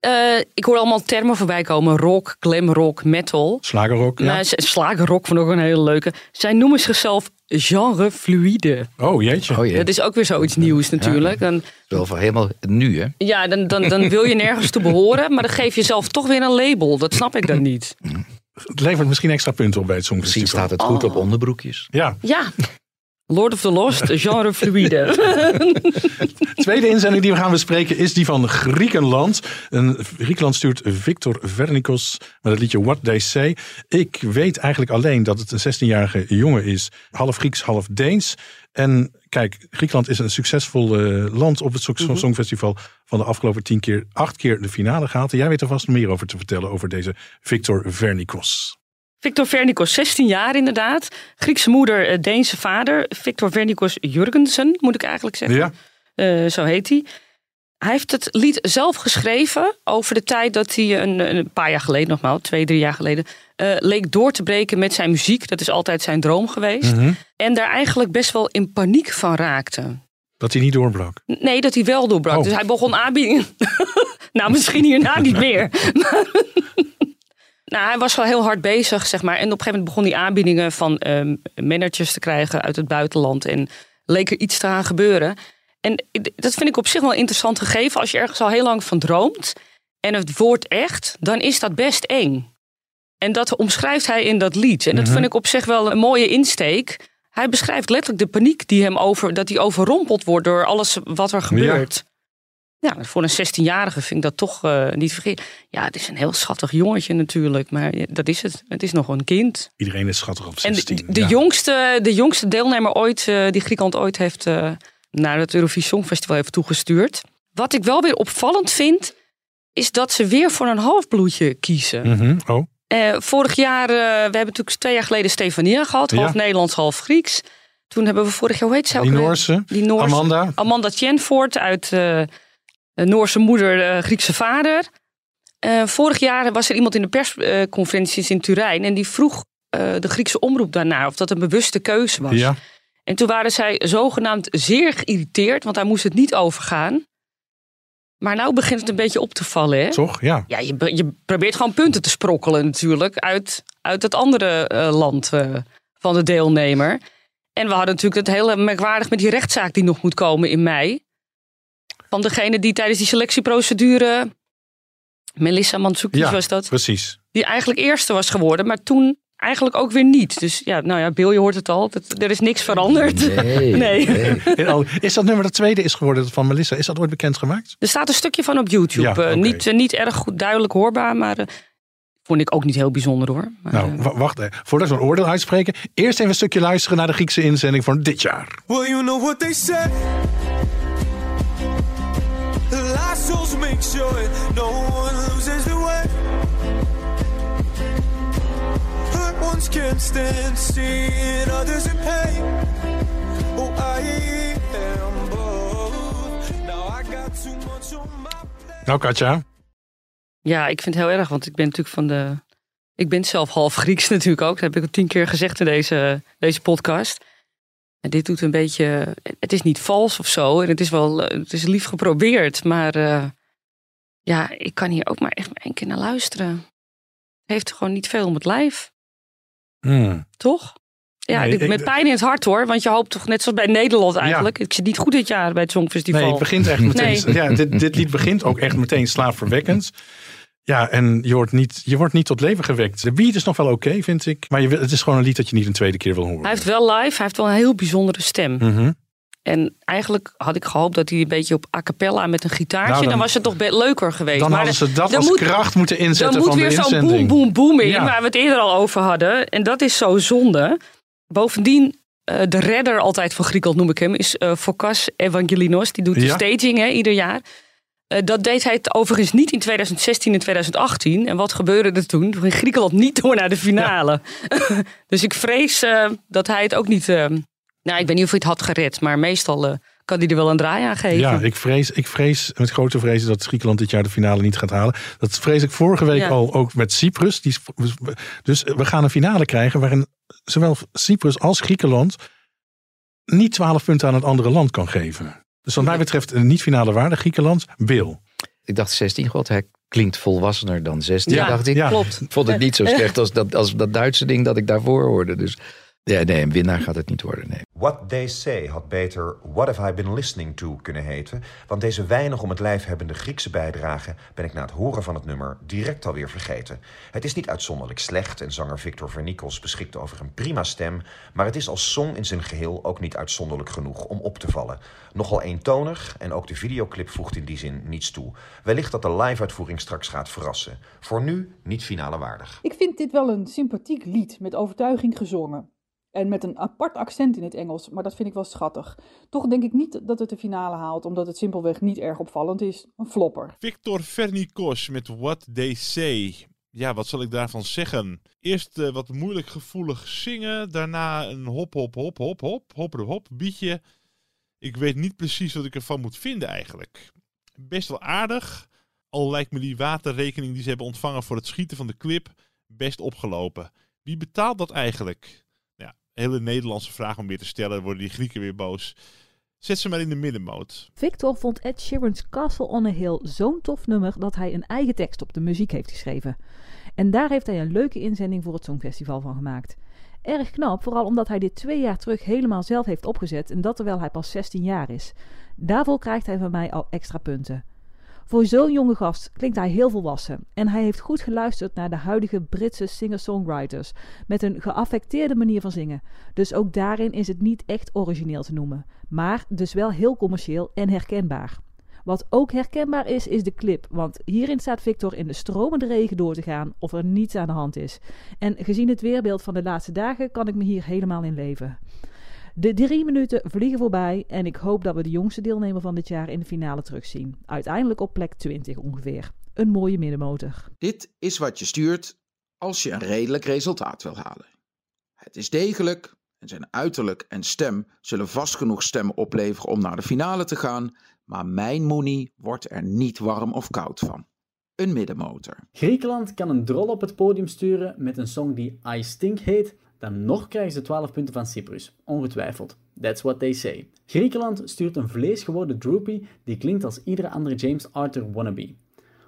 Eh, ik hoor allemaal termen voorbij komen. Rock, glam rock, metal. Slagerrock, ja. Nou, z- slagerrock vond ik ook een hele leuke. Zij noemen zichzelf genre fluide. Oh jeetje. Oh, jee. Dat is ook weer zoiets nieuws natuurlijk. Dan, Wel van helemaal nu, hè? ja, dan, dan, dan wil je nergens toe behoren, maar dan geef je zelf toch weer een label. Dat snap ik dan niet. Het levert misschien extra punten op bij het Misschien Songfestival. staat het goed Oh. op onderbroekjes. Ja, Ja, Lord of the Lost, genre fluide. de tweede inzending die we gaan bespreken is die van Griekenland. En Griekenland stuurt Victor Vernikos met het liedje What They Say. Ik weet eigenlijk alleen dat het een 16-jarige jongen is. Half Grieks, half Deens. En kijk, Griekenland is een succesvol eh, land op het Mhm. Songfestival van de afgelopen tien keer, acht keer de finale gehaald. En jij weet er vast meer over te vertellen over deze Victor Vernikos. Victor Vernikos, 16 jaar inderdaad. Griekse moeder, eh, Deense vader. Victor Vernikos Jurgensen, moet ik eigenlijk zeggen. Ja. Eh, zo heet hij. Hij heeft het lied zelf geschreven over de tijd dat hij een, een paar jaar geleden, nogmaals, twee, drie jaar geleden, eh, leek door te breken met zijn muziek. Dat is altijd zijn droom geweest. Mhm. En daar eigenlijk best wel in paniek van raakte. Dat hij niet doorbrak. Nee, dat hij wel doorbrak. Oh. Dus hij begon aanbiedingen. nou, misschien hierna niet meer. nou, hij was wel heel hard bezig, zeg maar. En op een gegeven moment begon hij aanbiedingen van ehm, managers te krijgen uit het buitenland. En leek er iets te gaan gebeuren. En dat vind ik op zich wel een interessant gegeven. Als je ergens al heel lang van droomt en het wordt echt, dan is dat best eng. En dat omschrijft hij in dat lied. En dat Mhm. vind ik op zich wel een mooie insteek. Hij beschrijft letterlijk de paniek die hem over, dat hij overrompeld wordt door alles wat er gebeurt. Ja, voor een 16-jarige vind ik dat toch eh, niet vergeten. Ja, het is een heel schattig jongetje natuurlijk, maar ja, dat is het. Het is nog een kind. Iedereen is schattig op En 16. de, de ja. jongste, de jongste deelnemer ooit, eh, die Griekenland ooit heeft eh, naar het Eurovisie Songfestival heeft toegestuurd. Wat ik wel weer opvallend vind, is dat ze weer voor een halfbloedje kiezen. Mhm, Oh, vorig jaar, we hebben natuurlijk twee jaar geleden Stefania gehad. Half Ja. Nederlands, half Grieks. Toen hebben we vorig jaar, hoe heet ze ook die? Noorse. Die Noorse. Amanda. Amanda Tjenvoort uit Noorse moeder, eh, Griekse vader. Eh, vorig jaar was er iemand in de persconferenties in Turijn. En die vroeg eh, de Griekse omroep daarnaar of dat een bewuste keuze was. Ja. En toen waren zij zogenaamd zeer geïrriteerd, want daar moest het niet over gaan. Maar nou begint het een beetje op te vallen, hè? Toch? Ja. Ja, je, je probeert gewoon punten te sprokkelen natuurlijk uit, uit het andere eh, land eh, van de deelnemer. En we hadden natuurlijk het hele merkwaardig met die rechtszaak die nog moet komen in mei. Van degene die tijdens die selectieprocedure, Melissa Mansoukis Ja, was dat, precies. die eigenlijk eerste was geworden, maar toen eigenlijk ook weer niet. Dus ja, nou ja, Bill, je hoort het al, dat, er is niks veranderd. Nee. Is dat nummer dat tweede is geworden van Melissa? Is dat ooit bekendgemaakt? Er staat een stukje van op YouTube. Ja, Eh, niet, eh, niet erg goed duidelijk hoorbaar, maar eh, vond ik ook niet heel bijzonder hoor. Maar, Nou, wa- wacht even. Voordat we een oordeel uitspreken, eerst even een stukje luisteren naar de Griekse inzending van dit jaar. Well, you know what they say. Souls make sure no one loses the way. Hurt ones can't stand seeing others in pain. Oh, I am both. Now I got too much on my Nou, Katja. Ja, ik vind het heel erg, want ik ben natuurlijk van de. Ik ben zelf half Grieks natuurlijk ook. Dat heb ik al tien keer gezegd in deze, deze podcast. En dit doet een beetje. Het is niet vals of zo. En het is wel. Het is lief geprobeerd. Maar. eh, ja, ik kan hier ook maar echt maar één keer naar luisteren. Het heeft gewoon niet veel om het lijf. Hmm. Toch? Ja, Nee, ik- met pijn in het hart hoor. Want je hoopt toch net zoals bij Nederland eigenlijk. Ik zit niet goed dit jaar bij het Songfestival. Nee, het begint echt meteen. Nee. Ja, dit, dit lied begint ook echt meteen slaafverwekkend. Ja, en je wordt, niet, je wordt niet tot leven gewekt. De beat is nog wel oké, vind ik. Maar je, het is gewoon een lied dat je niet een tweede keer wil horen. Hij heeft wel live, hij heeft wel een heel bijzondere stem. Mhm. En eigenlijk had ik gehoopt dat hij een beetje op a cappella met een gitaartje, Nou, dan- dan, was het toch leuker geweest. Dan Maar hadden ze dat er als moet- kracht moeten inzetten Dan moet van de weer zo'n inzending. boom, boom in, Ja. waar we het eerder al over hadden. En dat is zo zonde. Bovendien, eh, de redder altijd van Griekenland noem ik hem, is Fokas Evangelinos. Die doet de Ja. staging hè, ieder jaar. Eh, dat deed hij het overigens niet in 2016 en 2018. En wat gebeurde er toen? Toen ging Griekenland niet door naar de finale. dus ik vrees eh, dat hij het ook niet... eh, nou, ik weet niet of hij het had gered. Maar meestal kan hij er wel een draai aan geven. Ja, ik vrees, ik vrees met grote vrezen dat Griekenland dit jaar de finale niet gaat halen. Dat vrees ik vorige week Ja. al ook met Cyprus. Die, dus we gaan een finale krijgen waarin zowel Cyprus als Griekenland niet 12 punten aan het andere land kan geven. Dus wat mij betreft een niet-finale waarde Griekenland, Bill. Ik dacht 16, god, hij klinkt volwassener dan 16, Ja, dacht ik. ja. klopt. Ik vond het niet zo slecht als dat, als dat Duitse ding dat ik daarvoor hoorde. Dus ja, nee, een winnaar gaat het niet worden. Nee. What They Say had beter What Have I Been Listening To kunnen heten. Want deze weinig om het lijf hebbende Griekse bijdrage ben ik na het horen van het nummer direct alweer vergeten. Het is niet uitzonderlijk slecht en zanger Victor Vernikos beschikt over een prima stem. Maar het is als song in zijn geheel ook niet uitzonderlijk genoeg om op te vallen. Nogal eentonig en ook de videoclip voegt in die zin niets toe. Wellicht dat de live-uitvoering straks gaat verrassen. Voor nu niet finale waardig. Ik vind dit wel een sympathiek lied met overtuiging gezongen. En met een apart accent in het Engels, maar dat vind ik wel schattig. Toch denk ik niet dat het de finale haalt, omdat het simpelweg niet erg opvallend is. Een flopper. Victor Vernikos met What They Say. Ja, wat zal ik daarvan zeggen? Eerst eh, wat moeilijk gevoelig zingen, daarna een hop, hop, hop, hop, hop, hop, hop, bietje. Ik weet niet precies wat ik ervan moet vinden eigenlijk. Best wel aardig, al lijkt me die waterrekening die ze hebben ontvangen voor het schieten van de clip best opgelopen. Wie betaalt dat eigenlijk? Hele Nederlandse vraag om weer te stellen. Worden die Grieken weer boos. Zet ze maar in de middenmoot. Victor vond Ed Sheeran's Castle on a Hill zo'n tof nummer dat hij een eigen tekst op de muziek heeft geschreven. En daar heeft hij een leuke inzending voor het Songfestival van gemaakt. Erg knap, vooral omdat hij dit twee jaar terug helemaal zelf heeft opgezet en dat terwijl hij pas 16 jaar is. Daarvoor krijgt hij van mij al extra punten. Voor zo'n jonge gast klinkt hij heel volwassen en hij heeft goed geluisterd naar de huidige Britse singer-songwriters met een geaffecteerde manier van zingen. Dus ook daarin is het niet echt origineel te noemen, maar dus wel heel commercieel en herkenbaar. Wat ook herkenbaar is, is de clip, want hierin staat Victor in de stromende regen door te gaan of er niets aan de hand is. En gezien het weerbeeld van de laatste dagen kan ik me hier helemaal in leven. De drie minuten vliegen voorbij en ik hoop dat we de jongste deelnemer van dit jaar in de finale terugzien. Uiteindelijk op plek 20 ongeveer. Een mooie middenmotor. Dit is wat je stuurt als je een redelijk resultaat wil halen. Het is degelijk en zijn uiterlijk en stem zullen vast genoeg stemmen opleveren om naar de finale te gaan, maar mijn Moenie wordt er niet warm of koud van. Een middenmotor. Griekenland kan een drol op het podium sturen met een song die I Stink heet. Dan nog krijgen ze 12 punten van Cyprus. Ongetwijfeld. That's what they say. Griekenland stuurt een vleesgeworden droopy die klinkt als iedere andere James Arthur wannabe.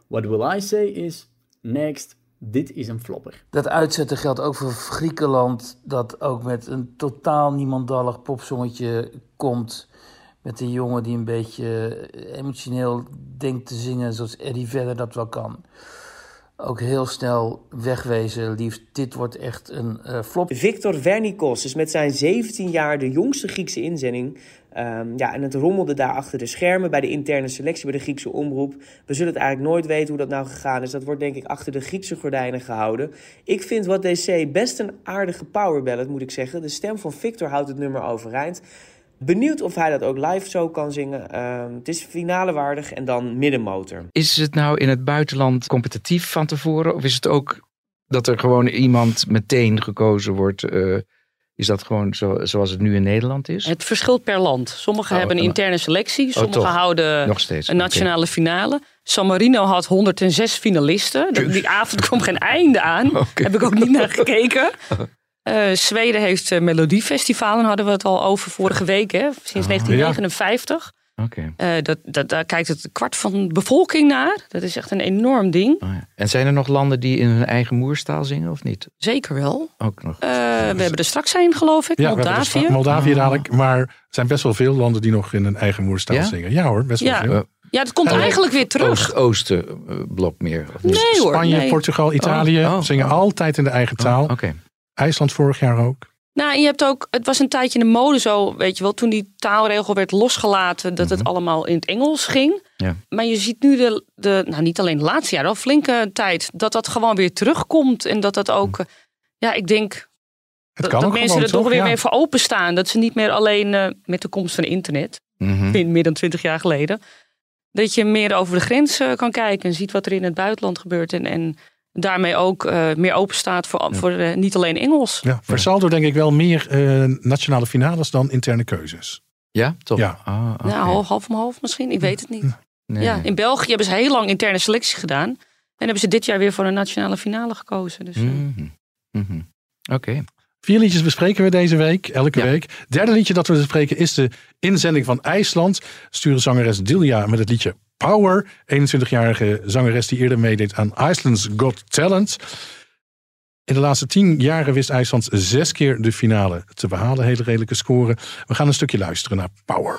What will I say is, next, dit is een flopper. Dat uitzetten geldt ook voor Griekenland, dat ook met een totaal niemandallig popsongetje komt. Met een jongen die een beetje emotioneel denkt te zingen, zoals Eddie Vedder dat wel kan. Ook heel snel wegwezen, liefst. Dit wordt echt een eh, flop. Victor Vernikos is met zijn 17 jaar de jongste Griekse inzending. Ehm, ja, en het rommelde daar achter de schermen bij de interne selectie bij de Griekse omroep. We zullen het eigenlijk nooit weten hoe dat nou gegaan is. Dat wordt denk ik achter de Griekse gordijnen gehouden. Ik vind wat DC best een aardige powerballad, moet ik zeggen. De stem van Victor houdt het nummer overeind. Benieuwd of hij dat ook live zo kan zingen. Ehm, het is finale waardig en dan middenmotor. Is het nou in het buitenland competitief van tevoren? Of is het ook dat er gewoon iemand meteen gekozen wordt? eh, is dat gewoon zo, zoals het nu in Nederland is? Het verschilt per land. Sommigen Oh, hebben een en- interne selectie. Sommigen toch? houden Nog steeds, een nationale finale. San Marino had 106 finalisten. Die avond kwam geen einde aan. Heb ik ook niet naar gekeken. Eh, Zweden heeft uh, Melodiefestivalen, hadden we het al over vorige week, hè? sinds 1959. Oké. Eh, dat, dat, daar kijkt het kwart van de bevolking naar. Dat is echt een enorm ding. En zijn er nog landen die in hun eigen moerstaal zingen of niet? Zeker wel. Ook nog. Eh, we hebben er straks een, geloof ik. Ja, Moldavië. Moldavië dadelijk. Maar er zijn best wel veel landen die nog in hun eigen moerstaal Ja? zingen. Ja hoor, best wel Ja. veel. Ja, dat komt Eh, eigenlijk weer terug. Oost, Oosten eh, blok meer. Of? Nee. Spanje, nee. Portugal, Italië Oh, oh, zingen altijd in de eigen taal. Oké. IJsland vorig jaar ook. Nou, je hebt ook, het was een tijdje in de mode zo, weet je wel, toen die taalregel werd losgelaten, dat het allemaal in het Engels ging. Mhm. Ja. Maar je ziet nu de, de, nou niet alleen de laatste jaren, al flinke tijd, dat dat gewoon weer terugkomt. En dat dat ook, eh, ja, ik denk Het dat, kan dat mensen gewoon, er toch weer Ja. meer voor openstaan. Dat ze niet meer alleen eh, met de komst van internet, Mhm. in meer dan twintig jaar geleden, dat je meer over de grens eh, kan kijken en ziet wat er in het buitenland gebeurt. En, en daarmee ook eh, meer open staat voor, voor eh, niet alleen Engels. Ja, voor saldo denk ik wel meer eh, nationale finales dan interne keuzes. Ja, toch? Ja. Ah. Ja, half, half om half misschien. Ik weet het niet. Nee. Ja, in België hebben ze heel lang interne selectie gedaan. En hebben ze dit jaar weer voor een nationale finale gekozen. Dus, Mhm. Mhm. Oké. Vier liedjes bespreken we deze week, elke week. Derde liedje dat we bespreken is de inzending van IJsland. Sturen zangeres Dilja met het liedje Power, 21-jarige zangeres die eerder meedeed aan Iceland's Got Talent. In de laatste tien jaren wist IJsland zes keer de finale te behalen. Hele redelijke score. We gaan een stukje luisteren naar Power.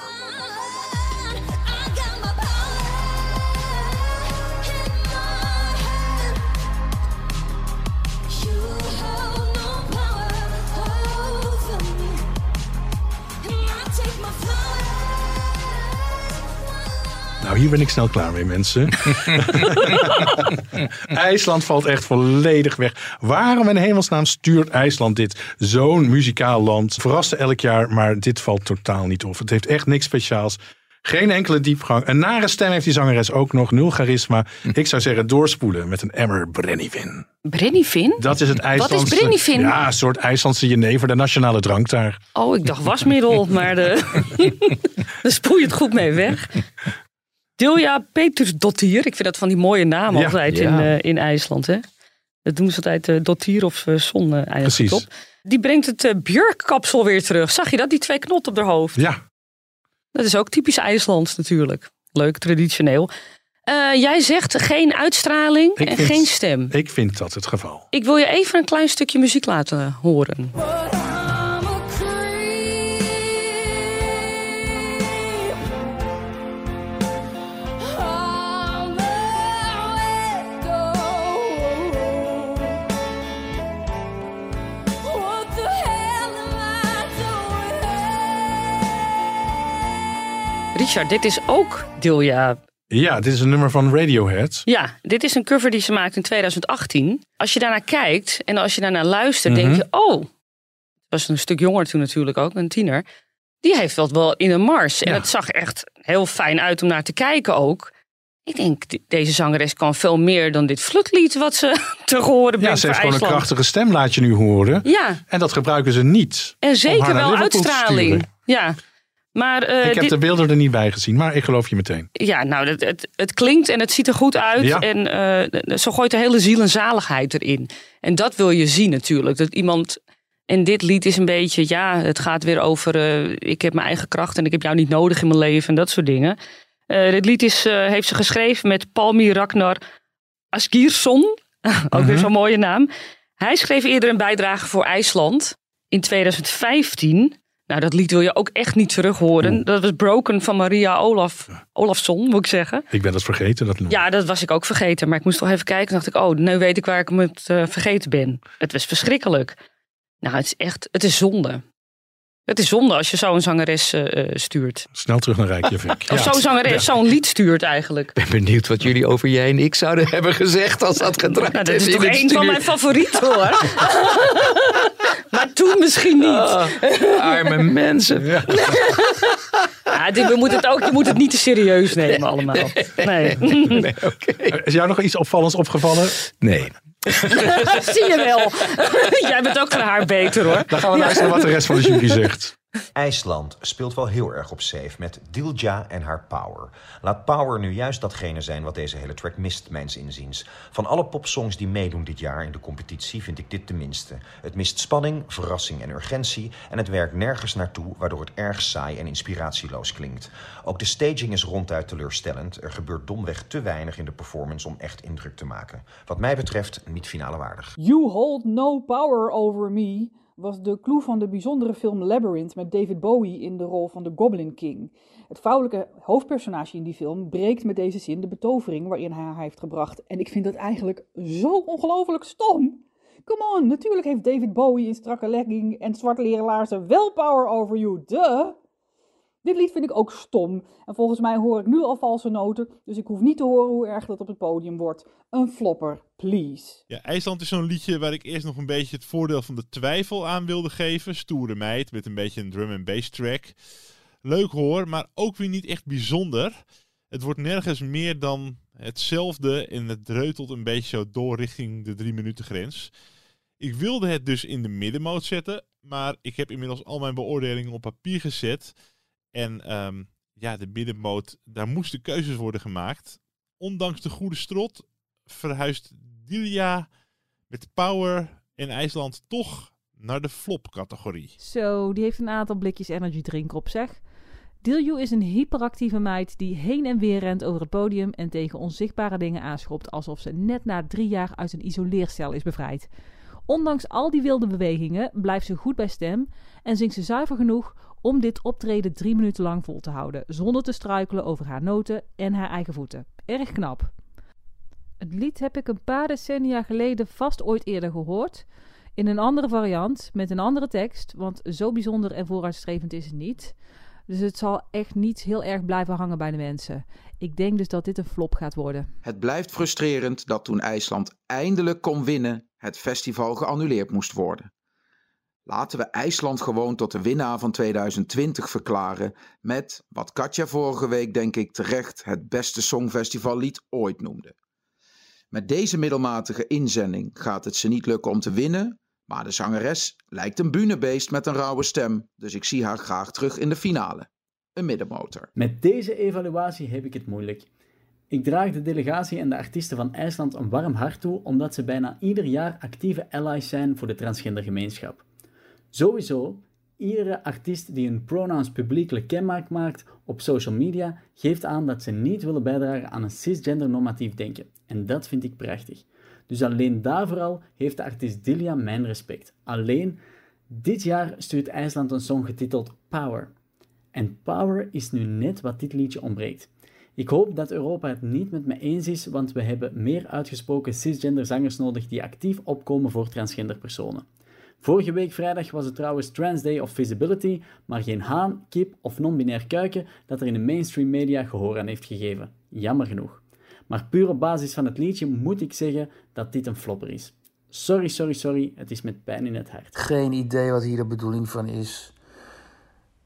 Nou, hier ben ik snel klaar mee, mensen. IJsland valt echt volledig weg. Waarom in hemelsnaam stuurt IJsland dit? Zo'n muzikaal land. Verraste elk jaar, maar dit valt totaal niet op. Het heeft echt niks speciaals. Geen enkele diepgang. Een nare stem heeft die zangeres ook nog. Nul charisma. Ik zou zeggen doorspoelen met een emmer brennivin. Brennivin? Dat is het IJslandse... Wat is brennivin? Ja, een soort IJslandse jenever, de nationale drank daar. Oh, ik dacht wasmiddel, maar de... daar spoel je het goed mee weg. Dilja Petersdottir. Ik vind dat van die mooie namen Ja. altijd Ja. in, eh, in IJsland. Hè? Dat doen ze altijd uh, Dottir of uh, Zon uh, eigenlijk Precies. op. Die brengt het uh, Björk-kapsel weer terug. Zag je dat? Die twee knot op haar hoofd. Ja. Dat is ook typisch IJslands natuurlijk. Leuk, traditioneel. Uh, jij zegt geen uitstraling Ik en vind- geen stem. Ik vind dat het geval. Ik wil je even een klein stukje muziek laten horen. Richard, dit is ook Dilja. Ja, dit is een nummer van Radiohead. Ja, dit is een cover die ze maakte in 2018. Als je daarnaar kijkt en als je daarnaar luistert, denk Mhm. je: oh, was een stuk jonger toen natuurlijk ook, een tiener. Die heeft dat wel in een mars. En het zag echt heel fijn uit om naar te kijken ook. Ik denk, de- deze zangeres kan veel meer dan dit flutlied wat ze te horen Ja, brengt ze heeft gewoon een krachtige stem, laat je nu horen. Ja, En dat gebruiken ze niet. en zeker wel uitstraling. Ja, maar eh, ik heb dit- de beelden er niet bij gezien, maar ik geloof je meteen. Ja, nou, het, het, het klinkt en het ziet er goed uit. Ja. En eh, zo gooit de hele ziel en zaligheid erin. En dat wil je zien natuurlijk. Dat iemand. En dit lied is een beetje, ja, het gaat weer over. eh, ik heb mijn eigen kracht en ik heb jou niet nodig in mijn leven en dat soort dingen. Dit lied is, heeft ze geschreven met Palmi Ragnar Asgiersson. Ook weer zo'n mooie naam. Hij schreef eerder een bijdrage voor IJsland in 2015. Nou, dat lied wil je ook echt niet terug horen. Dat was Broken van Maria Olaf, Olafsson, moet ik zeggen. Ik ben dat vergeten. Dat nummer. Ja, dat was ik ook vergeten. Maar ik moest toch even kijken. En dacht ik, oh, nu weet ik waar ik het eh, vergeten ben. Het was verschrikkelijk. Nou, het is echt, het is zonde. Het is zonde als je zo'n zangeres eh, eh, stuurt. Snel terug naar Rijkjavik. Of zo'n zangeres zo'n lied stuurt eigenlijk. Ik ben benieuwd wat jullie over jij en ik zouden hebben gezegd als dat gedraaid Nou, dat is toch een van mijn favorieten hoor. maar toen misschien niet. Ah, arme mensen. Ja, dit- we moeten het ook, je moet het niet te serieus nemen allemaal. Nee. Is jou nog iets opvallends opgevallen? Nee. Zie je wel. Jij bent ook van haar beter hoor. Dan gaan we luisteren wat de rest van de jury zegt. IJsland speelt wel heel erg op safe met Dilja en haar power. Laat power nu juist datgene zijn wat deze hele track mist, mijns inziens. Van alle popsongs die meedoen dit jaar in de competitie vind ik dit de minste. Het mist spanning, verrassing en urgentie en het werkt nergens naartoe, waardoor het erg saai en inspiratieloos klinkt. Ook de staging is ronduit teleurstellend. Er gebeurt domweg te weinig in de performance om echt indruk te maken. Wat mij betreft niet finale waardig. You Hold No Power Over Me was de clue van de bijzondere film Labyrinth met David Bowie in de rol van de Goblin King. Het vrouwelijke hoofdpersonage in die film breekt met deze zin de betovering waarin hij haar heeft gebracht. En ik vind dat eigenlijk zo ongelooflijk stom. Come on, natuurlijk heeft David Bowie in strakke legging en zwart leren laarzen wel power over you, duh! Dit lied vind ik ook stom. En volgens mij hoor ik nu al valse noten, dus ik hoef niet te horen hoe erg dat op het podium wordt. Een flopper, please. Ja, IJsland is zo'n liedje waar ik eerst nog een beetje het voordeel van de twijfel aan wilde geven. Stoere meid met een beetje een drum en bass track. Leuk hoor, maar ook weer niet echt bijzonder. Het wordt nergens meer dan hetzelfde en het dreutelt een beetje door richting de drie minuten grens. Ik wilde het dus in de middenmoot zetten, maar ik heb inmiddels al mijn beoordelingen op papier gezet. En ehm, ja, de middenmoot, daar moesten keuzes worden gemaakt. Ondanks de goede strot verhuist Dilia met Power in IJsland toch naar de flop-categorie. Zo, die heeft een aantal blikjes energy drink op zeg. Dilju is een hyperactieve meid die heen en weer rent over het podium en tegen onzichtbare dingen aanschopt alsof ze net na drie jaar uit een isoleercel is bevrijd. Ondanks al die wilde bewegingen blijft ze goed bij stem en zingt ze zuiver genoeg om dit optreden drie minuten lang vol te houden, zonder te struikelen over haar noten en haar eigen voeten. Erg knap. Het lied heb ik een paar decennia geleden vast ooit eerder gehoord. In een andere variant, met een andere tekst, want zo bijzonder en vooruitstrevend is het niet. Dus het zal echt niet heel erg blijven hangen bij de mensen. Ik denk dus dat dit een flop gaat worden. Het blijft frustrerend dat toen IJsland eindelijk kon winnen, het festival geannuleerd moest worden. Laten we IJsland gewoon tot de winnaar van 2020 verklaren met wat Katja vorige week denk ik terecht het beste songfestivallied ooit noemde. Met deze middelmatige inzending gaat het ze niet lukken om te winnen, maar de zangeres lijkt een bühnebeest met een rauwe stem, dus ik zie haar graag terug in de finale. Een middenmotor. Met deze evaluatie heb ik het moeilijk. Ik draag de delegatie en de artiesten van IJsland een warm hart toe, omdat ze bijna ieder jaar actieve allies zijn voor de transgendergemeenschap. Sowieso, iedere artiest die hun pronouns publiekelijk kenbaar maakt op social media, geeft aan dat ze niet willen bijdragen aan een cisgender normatief denken. En dat vind ik prachtig. Dus alleen daarvoor heeft de artiest Dilia mijn respect. Alleen, dit jaar stuurt IJsland een song getiteld Power. En power is nu net wat dit liedje ontbreekt. Ik hoop dat Europa het niet met me eens is, want we hebben meer uitgesproken cisgender zangers nodig die actief opkomen voor transgender personen. Vorige week vrijdag was het trouwens Trans Day of Visibility, maar geen haan, kip of non-binair kuiken dat er in de mainstream media gehoor aan heeft gegeven. Jammer genoeg. Maar puur op basis van het liedje moet ik zeggen dat dit een flopper is. Sorry, sorry, sorry, het is met pijn in het hart. Geen idee wat hier de bedoeling van is.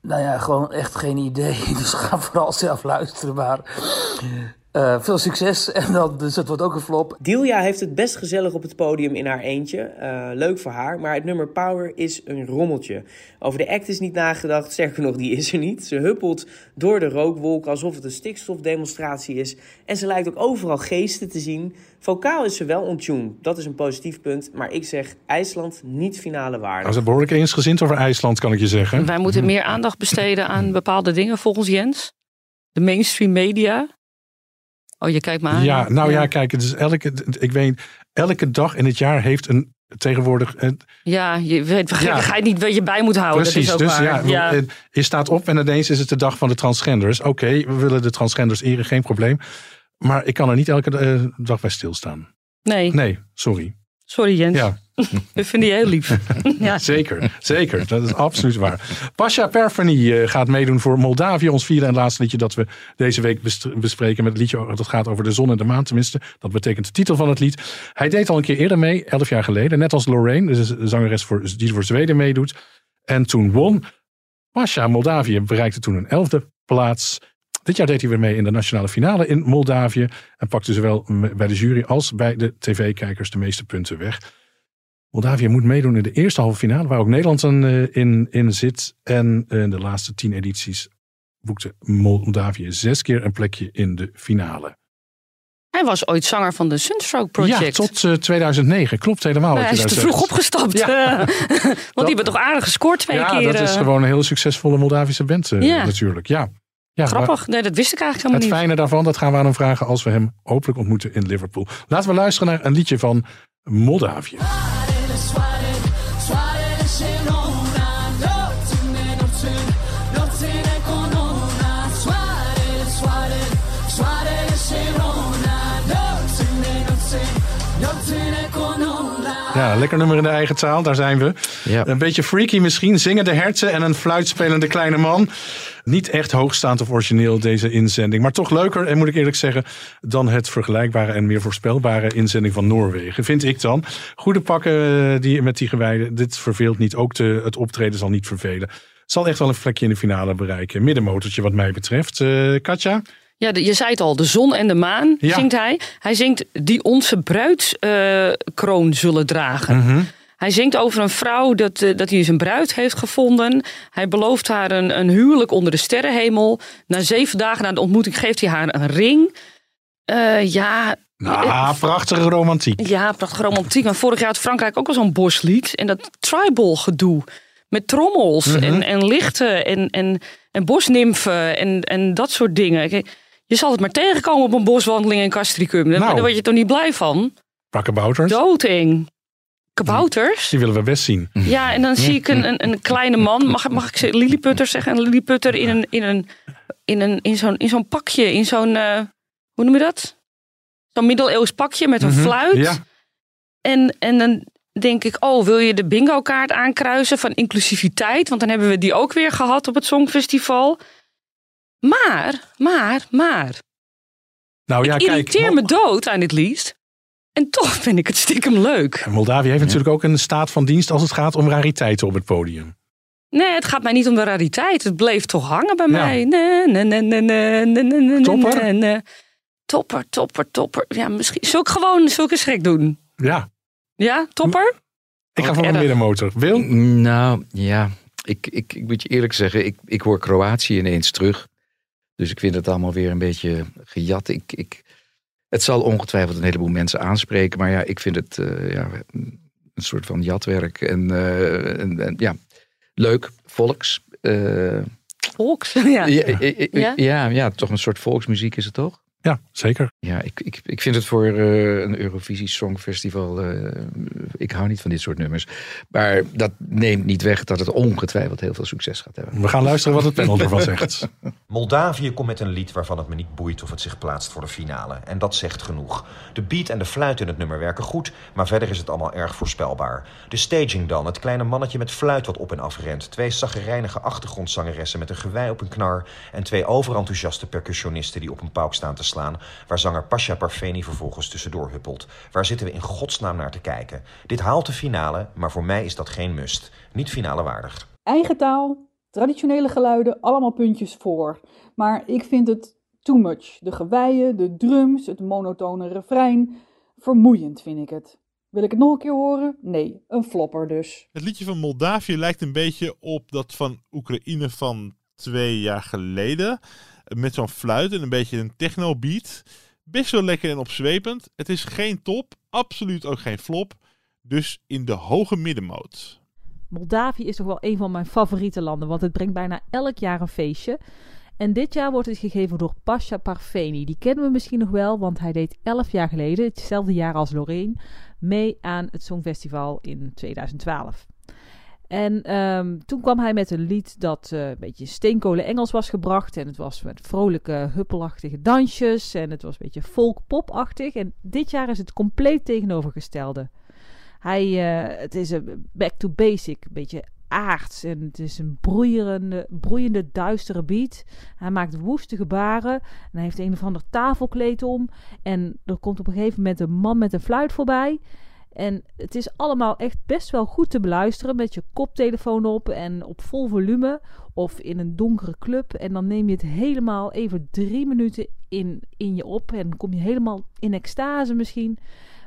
Nou ja, gewoon echt geen idee. Dus ga vooral zelf luisteren. Maar eh, veel succes. En dan, dus het wordt ook een flop. Dilia heeft het best gezellig op het podium in haar eentje. Eh, leuk voor haar, maar het nummer Power is een rommeltje. Over de act is niet nagedacht, sterker nog, die is er niet. Ze huppelt door de rookwolk alsof het een stikstofdemonstratie is. En ze lijkt ook overal geesten te zien. Vokaal is ze wel on tune, dat is een positief punt. Maar ik zeg IJsland niet finale waardig. Hij is behoorlijk eensgezind over IJsland, kan ik je zeggen. Wij moeten meer aandacht besteden aan bepaalde dingen volgens Jens. De mainstream media. Oh, je kijkt me aan. Ja, nou ja, kijk, het is elke, ik weet, elke dag in het jaar heeft een tegenwoordig. Een, Ja, je weet ga je niet wat je bij moet houden. precies, dat is ook dus waar. ja, ja. eh, je staat op en ineens is het de dag van de transgenders. Oké, we willen de transgenders eren, geen probleem. Maar ik kan er niet elke eh, dag bij stilstaan. Nee, Nee, sorry. Sorry Jens. Ja. Dat vind je heel lief. ja. Zeker, zeker. Dat is absoluut waar. Pasha Perfany eh, gaat meedoen voor Moldavië. Ons vierde en laatste liedje dat we deze week bespreken. Met het liedje dat gaat over de zon en de maan tenminste. Dat betekent de titel van het lied. Hij deed al een keer eerder mee, elf jaar geleden. Net als Lorraine, dus de zangeres voor, die voor Zweden meedoet. En toen won. Pasha Moldavië bereikte toen een elfde plaats. Dit jaar deed hij weer mee in de nationale finale in Moldavië. En pakte zowel bij de jury als bij de tv-kijkers de meeste punten weg. Moldavië moet meedoen in de eerste halve finale, waar ook Nederland eh, in, in zit. En eh, in de laatste tien edities boekte Moldavië zes keer een plekje in de finale. Hij was ooit zanger van de Sunstroke Project. Ja, tot eh, 2009. Klopt helemaal. Hij is te vroeg opgestapt. Ja. eh. Want die hebben toch aardig gescoord twee ja, keer. dat is eh. gewoon een heel succesvolle Moldavische band eh, Ja. natuurlijk. Ja. Ja, Grappig. Nee, dat wist ik eigenlijk Het helemaal niet. fijne daarvan, dat gaan we aan hem vragen als we hem hopelijk ontmoeten in Liverpool. Laten we luisteren naar een liedje van Moldavië. Ja, lekker nummer in de eigen taal, daar zijn we. Een beetje freaky misschien, zingende herten en een fluitspelende kleine man. Niet echt hoogstaand of origineel deze inzending, maar toch leuker, en moet ik eerlijk zeggen, dan het vergelijkbare en meer voorspelbare inzending van Noorwegen, vind ik dan. Goede pakken eh, die, met die gewijden, dit verveelt niet, ook de, het optreden zal niet vervelen. Zal echt wel een vlekje in de finale bereiken. Middenmotortje wat mij betreft. Eh, Katja? Ja, je zei het al, de zon en de maan Ja. zingt hij. Hij zingt die onze bruidskroon zullen dragen. Mhm. Hij zingt over een vrouw dat, eh, dat hij zijn bruid heeft gevonden. Hij belooft haar een, een huwelijk onder de sterrenhemel. Na zeven dagen na de ontmoeting geeft hij haar een ring. Eh, ja, Nou, prachtige romantiek. ja, prachtig romantiek. Maar vorig jaar had Frankrijk ook al zo'n boslied. En dat tribal gedoe met trommels Mhm. en, en lichten en, en, en bosnimfen en, en dat soort dingen. Je zal het maar tegenkomen op een boswandeling in Castricum. Daar Nou. daar word je toch niet blij van? Pakkenbouters. Doodeng. Kabouters? Die willen we best zien. Ja, en dan zie ik een, een, een kleine man. Mag, mag ik zeggen, lilliputter zeggen? Een lilliputter in, een, in, een, in, een, in zo'n in zo'n pakje. In zo'n, eh, hoe noem je dat? Zo'n middeleeuws pakje met een Mhm, fluit. Ja. En, en dan denk ik, oh, wil je de bingo kaart aankruisen van inclusiviteit? Want dan hebben we die ook weer gehad op het Songfestival. Maar, maar, maar. Nou ja, ik kijk. irriteer me dood aan dit lied. En toch vind ik het stiekem leuk. Moldavië heeft natuurlijk ook een staat van dienst als het gaat om rariteiten op het podium. Nee, het gaat mij niet om de rariteit. Het bleef toch hangen bij Ja. mij. Nee, nee, nee, nee, nee, nee, nee, nee, Topper? nee, nee. Topper, topper, topper. Ja, misschien. Zal ik gewoon zulke schrik doen? Ja, Ja, topper? ik ga voor een middenmotor. Wil? Nou, ja. Ik, ik, ik moet je eerlijk zeggen, ik, ik hoor Kroatië ineens terug. Dus ik vind het allemaal weer een beetje gejat. Ik, ik, het zal ongetwijfeld een heleboel mensen aanspreken. Maar ja, ik vind het eh, ja, een soort van jatwerk. En, eh, en, en ja, leuk, volks. eh, Volks, ja, Ja? ja, ja, toch een soort volksmuziek is het toch? Ja, zeker. Ja, ik, ik, ik vind het voor eh, een Eurovisie Songfestival. eh, ik hou niet van dit soort nummers. Maar dat neemt niet weg dat het ongetwijfeld heel veel succes gaat hebben. We gaan luisteren wat het panel ervan zegt. Moldavië komt met een lied waarvan het me niet boeit of het zich plaatst voor de finale. En dat zegt genoeg. De beat en de fluit in het nummer werken goed, maar verder is het allemaal erg voorspelbaar. De staging dan, het kleine mannetje met fluit wat op en af rent. Twee zaggerijnige achtergrondzangeressen met een gewei op een knar. En twee overenthousiaste percussionisten die op een pauk staan te slaan. Waar zanger Pasha Parfeni vervolgens tussendoor huppelt. Waar zitten we in godsnaam naar te kijken? Dit haalt de finale, maar voor mij is dat geen must. Niet finale waardig. Eigen taal, traditionele geluiden, allemaal puntjes voor. Maar ik vind het too much. De geweien, de drums, het monotone refrein. Vermoeiend vind ik het. Wil ik het nog een keer horen? Nee, een flopper dus. Het liedje van Moldavië lijkt een beetje op dat van Oekraïne van twee jaar geleden. Met zo'n fluit en een beetje een techno-beat. Best wel lekker en opzwepend. Het is geen top, absoluut ook geen flop. Dus in de hoge middenmoot. Moldavië is toch wel een van mijn favoriete landen, want het brengt bijna elk jaar een feestje. En dit jaar wordt het gegeven door Pasha Parfeni. Die kennen we misschien nog wel, want hij deed 11 jaar geleden, hetzelfde jaar als Lorraine, mee aan het Songfestival in 2012. En ehm, toen kwam hij met een lied dat eh, een beetje steenkolen Engels was gebracht. En het was met vrolijke, huppelachtige dansjes. En het was een beetje folk-pop-achtig. En dit jaar is het compleet tegenovergestelde. Hij, eh, het is een back to basic, een beetje aards. En het is een broeiende, broeiende, duistere beat. Hij maakt woeste gebaren. En hij heeft een of ander tafelkleed om. En er komt op een gegeven moment een man met een fluit voorbij. En het is allemaal echt best wel goed te beluisteren met je koptelefoon op en op vol volume of in een donkere club. En dan neem je het helemaal even drie minuten in, in je op en kom je helemaal in extase misschien.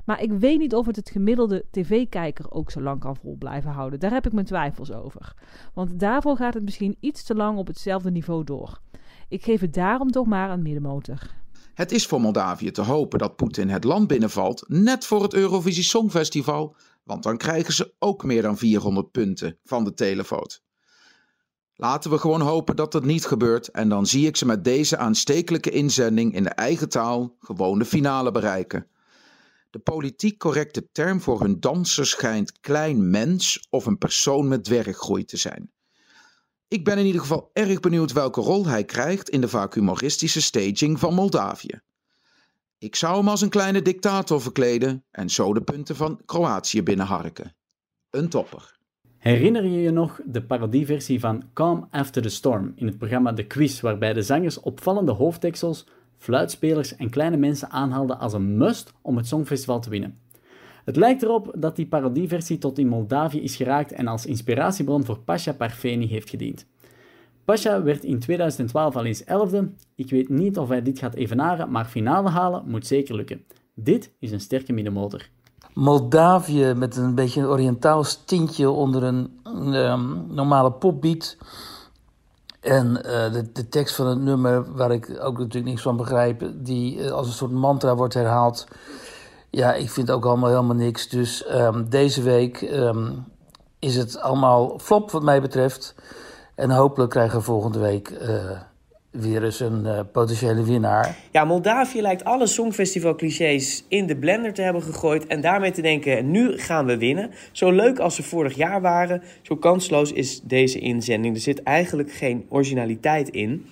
Maar ik weet niet of het het gemiddelde tv-kijker ook zo lang kan vol blijven houden. Daar heb ik mijn twijfels over. Want daarvoor gaat het misschien iets te lang op hetzelfde niveau door. Ik geef het daarom toch maar een middenmotor. Het is voor Moldavië te hopen dat Poetin het land binnenvalt, net voor het Eurovisie Songfestival, want dan krijgen ze ook meer dan 400 punten van de televoot. Laten we gewoon hopen dat het niet gebeurt en dan zie ik ze met deze aanstekelijke inzending in de eigen taal gewoon de finale bereiken. De politiek correcte term voor hun danser schijnt klein mens of een persoon met dwerggroei te zijn. Ik ben in ieder geval erg benieuwd welke rol hij krijgt in de vaak humoristische staging van Moldavië. Ik zou hem als een kleine dictator verkleden en zo de punten van Kroatië binnenharken. Een topper. Herinner je je nog de parodieversie van Calm After the Storm in het programma The Quiz, waarbij de zangers opvallende hoofddeksels, fluitspelers en kleine mensen aanhaalden als een must om het Songfestival te winnen? Het lijkt erop dat die parodieversie tot in Moldavië is geraakt en als inspiratiebron voor Pasha Parfeni heeft gediend. Pasha werd in 2012 al eens elfde. Ik weet niet of hij dit gaat evenaren, maar finale halen moet zeker lukken. Dit is een sterke middenmotor. Moldavië met een beetje een Oriëntaals tintje onder een ehm, normale popbeat. En eh, de, de tekst van het nummer, waar ik ook natuurlijk niks van begrijp, die eh, als een soort mantra wordt herhaald. Ja, ik vind ook allemaal helemaal niks. Dus ehm, deze week ehm, is het allemaal flop wat mij betreft. En hopelijk krijgen we volgende week eh, weer eens een eh, potentiële winnaar. Ja, Moldavië lijkt alle songfestival-clichés in de blender te hebben gegooid en daarmee te denken: nu gaan we winnen. Zo leuk als ze vorig jaar waren, zo kansloos is deze inzending. Er zit eigenlijk geen originaliteit in.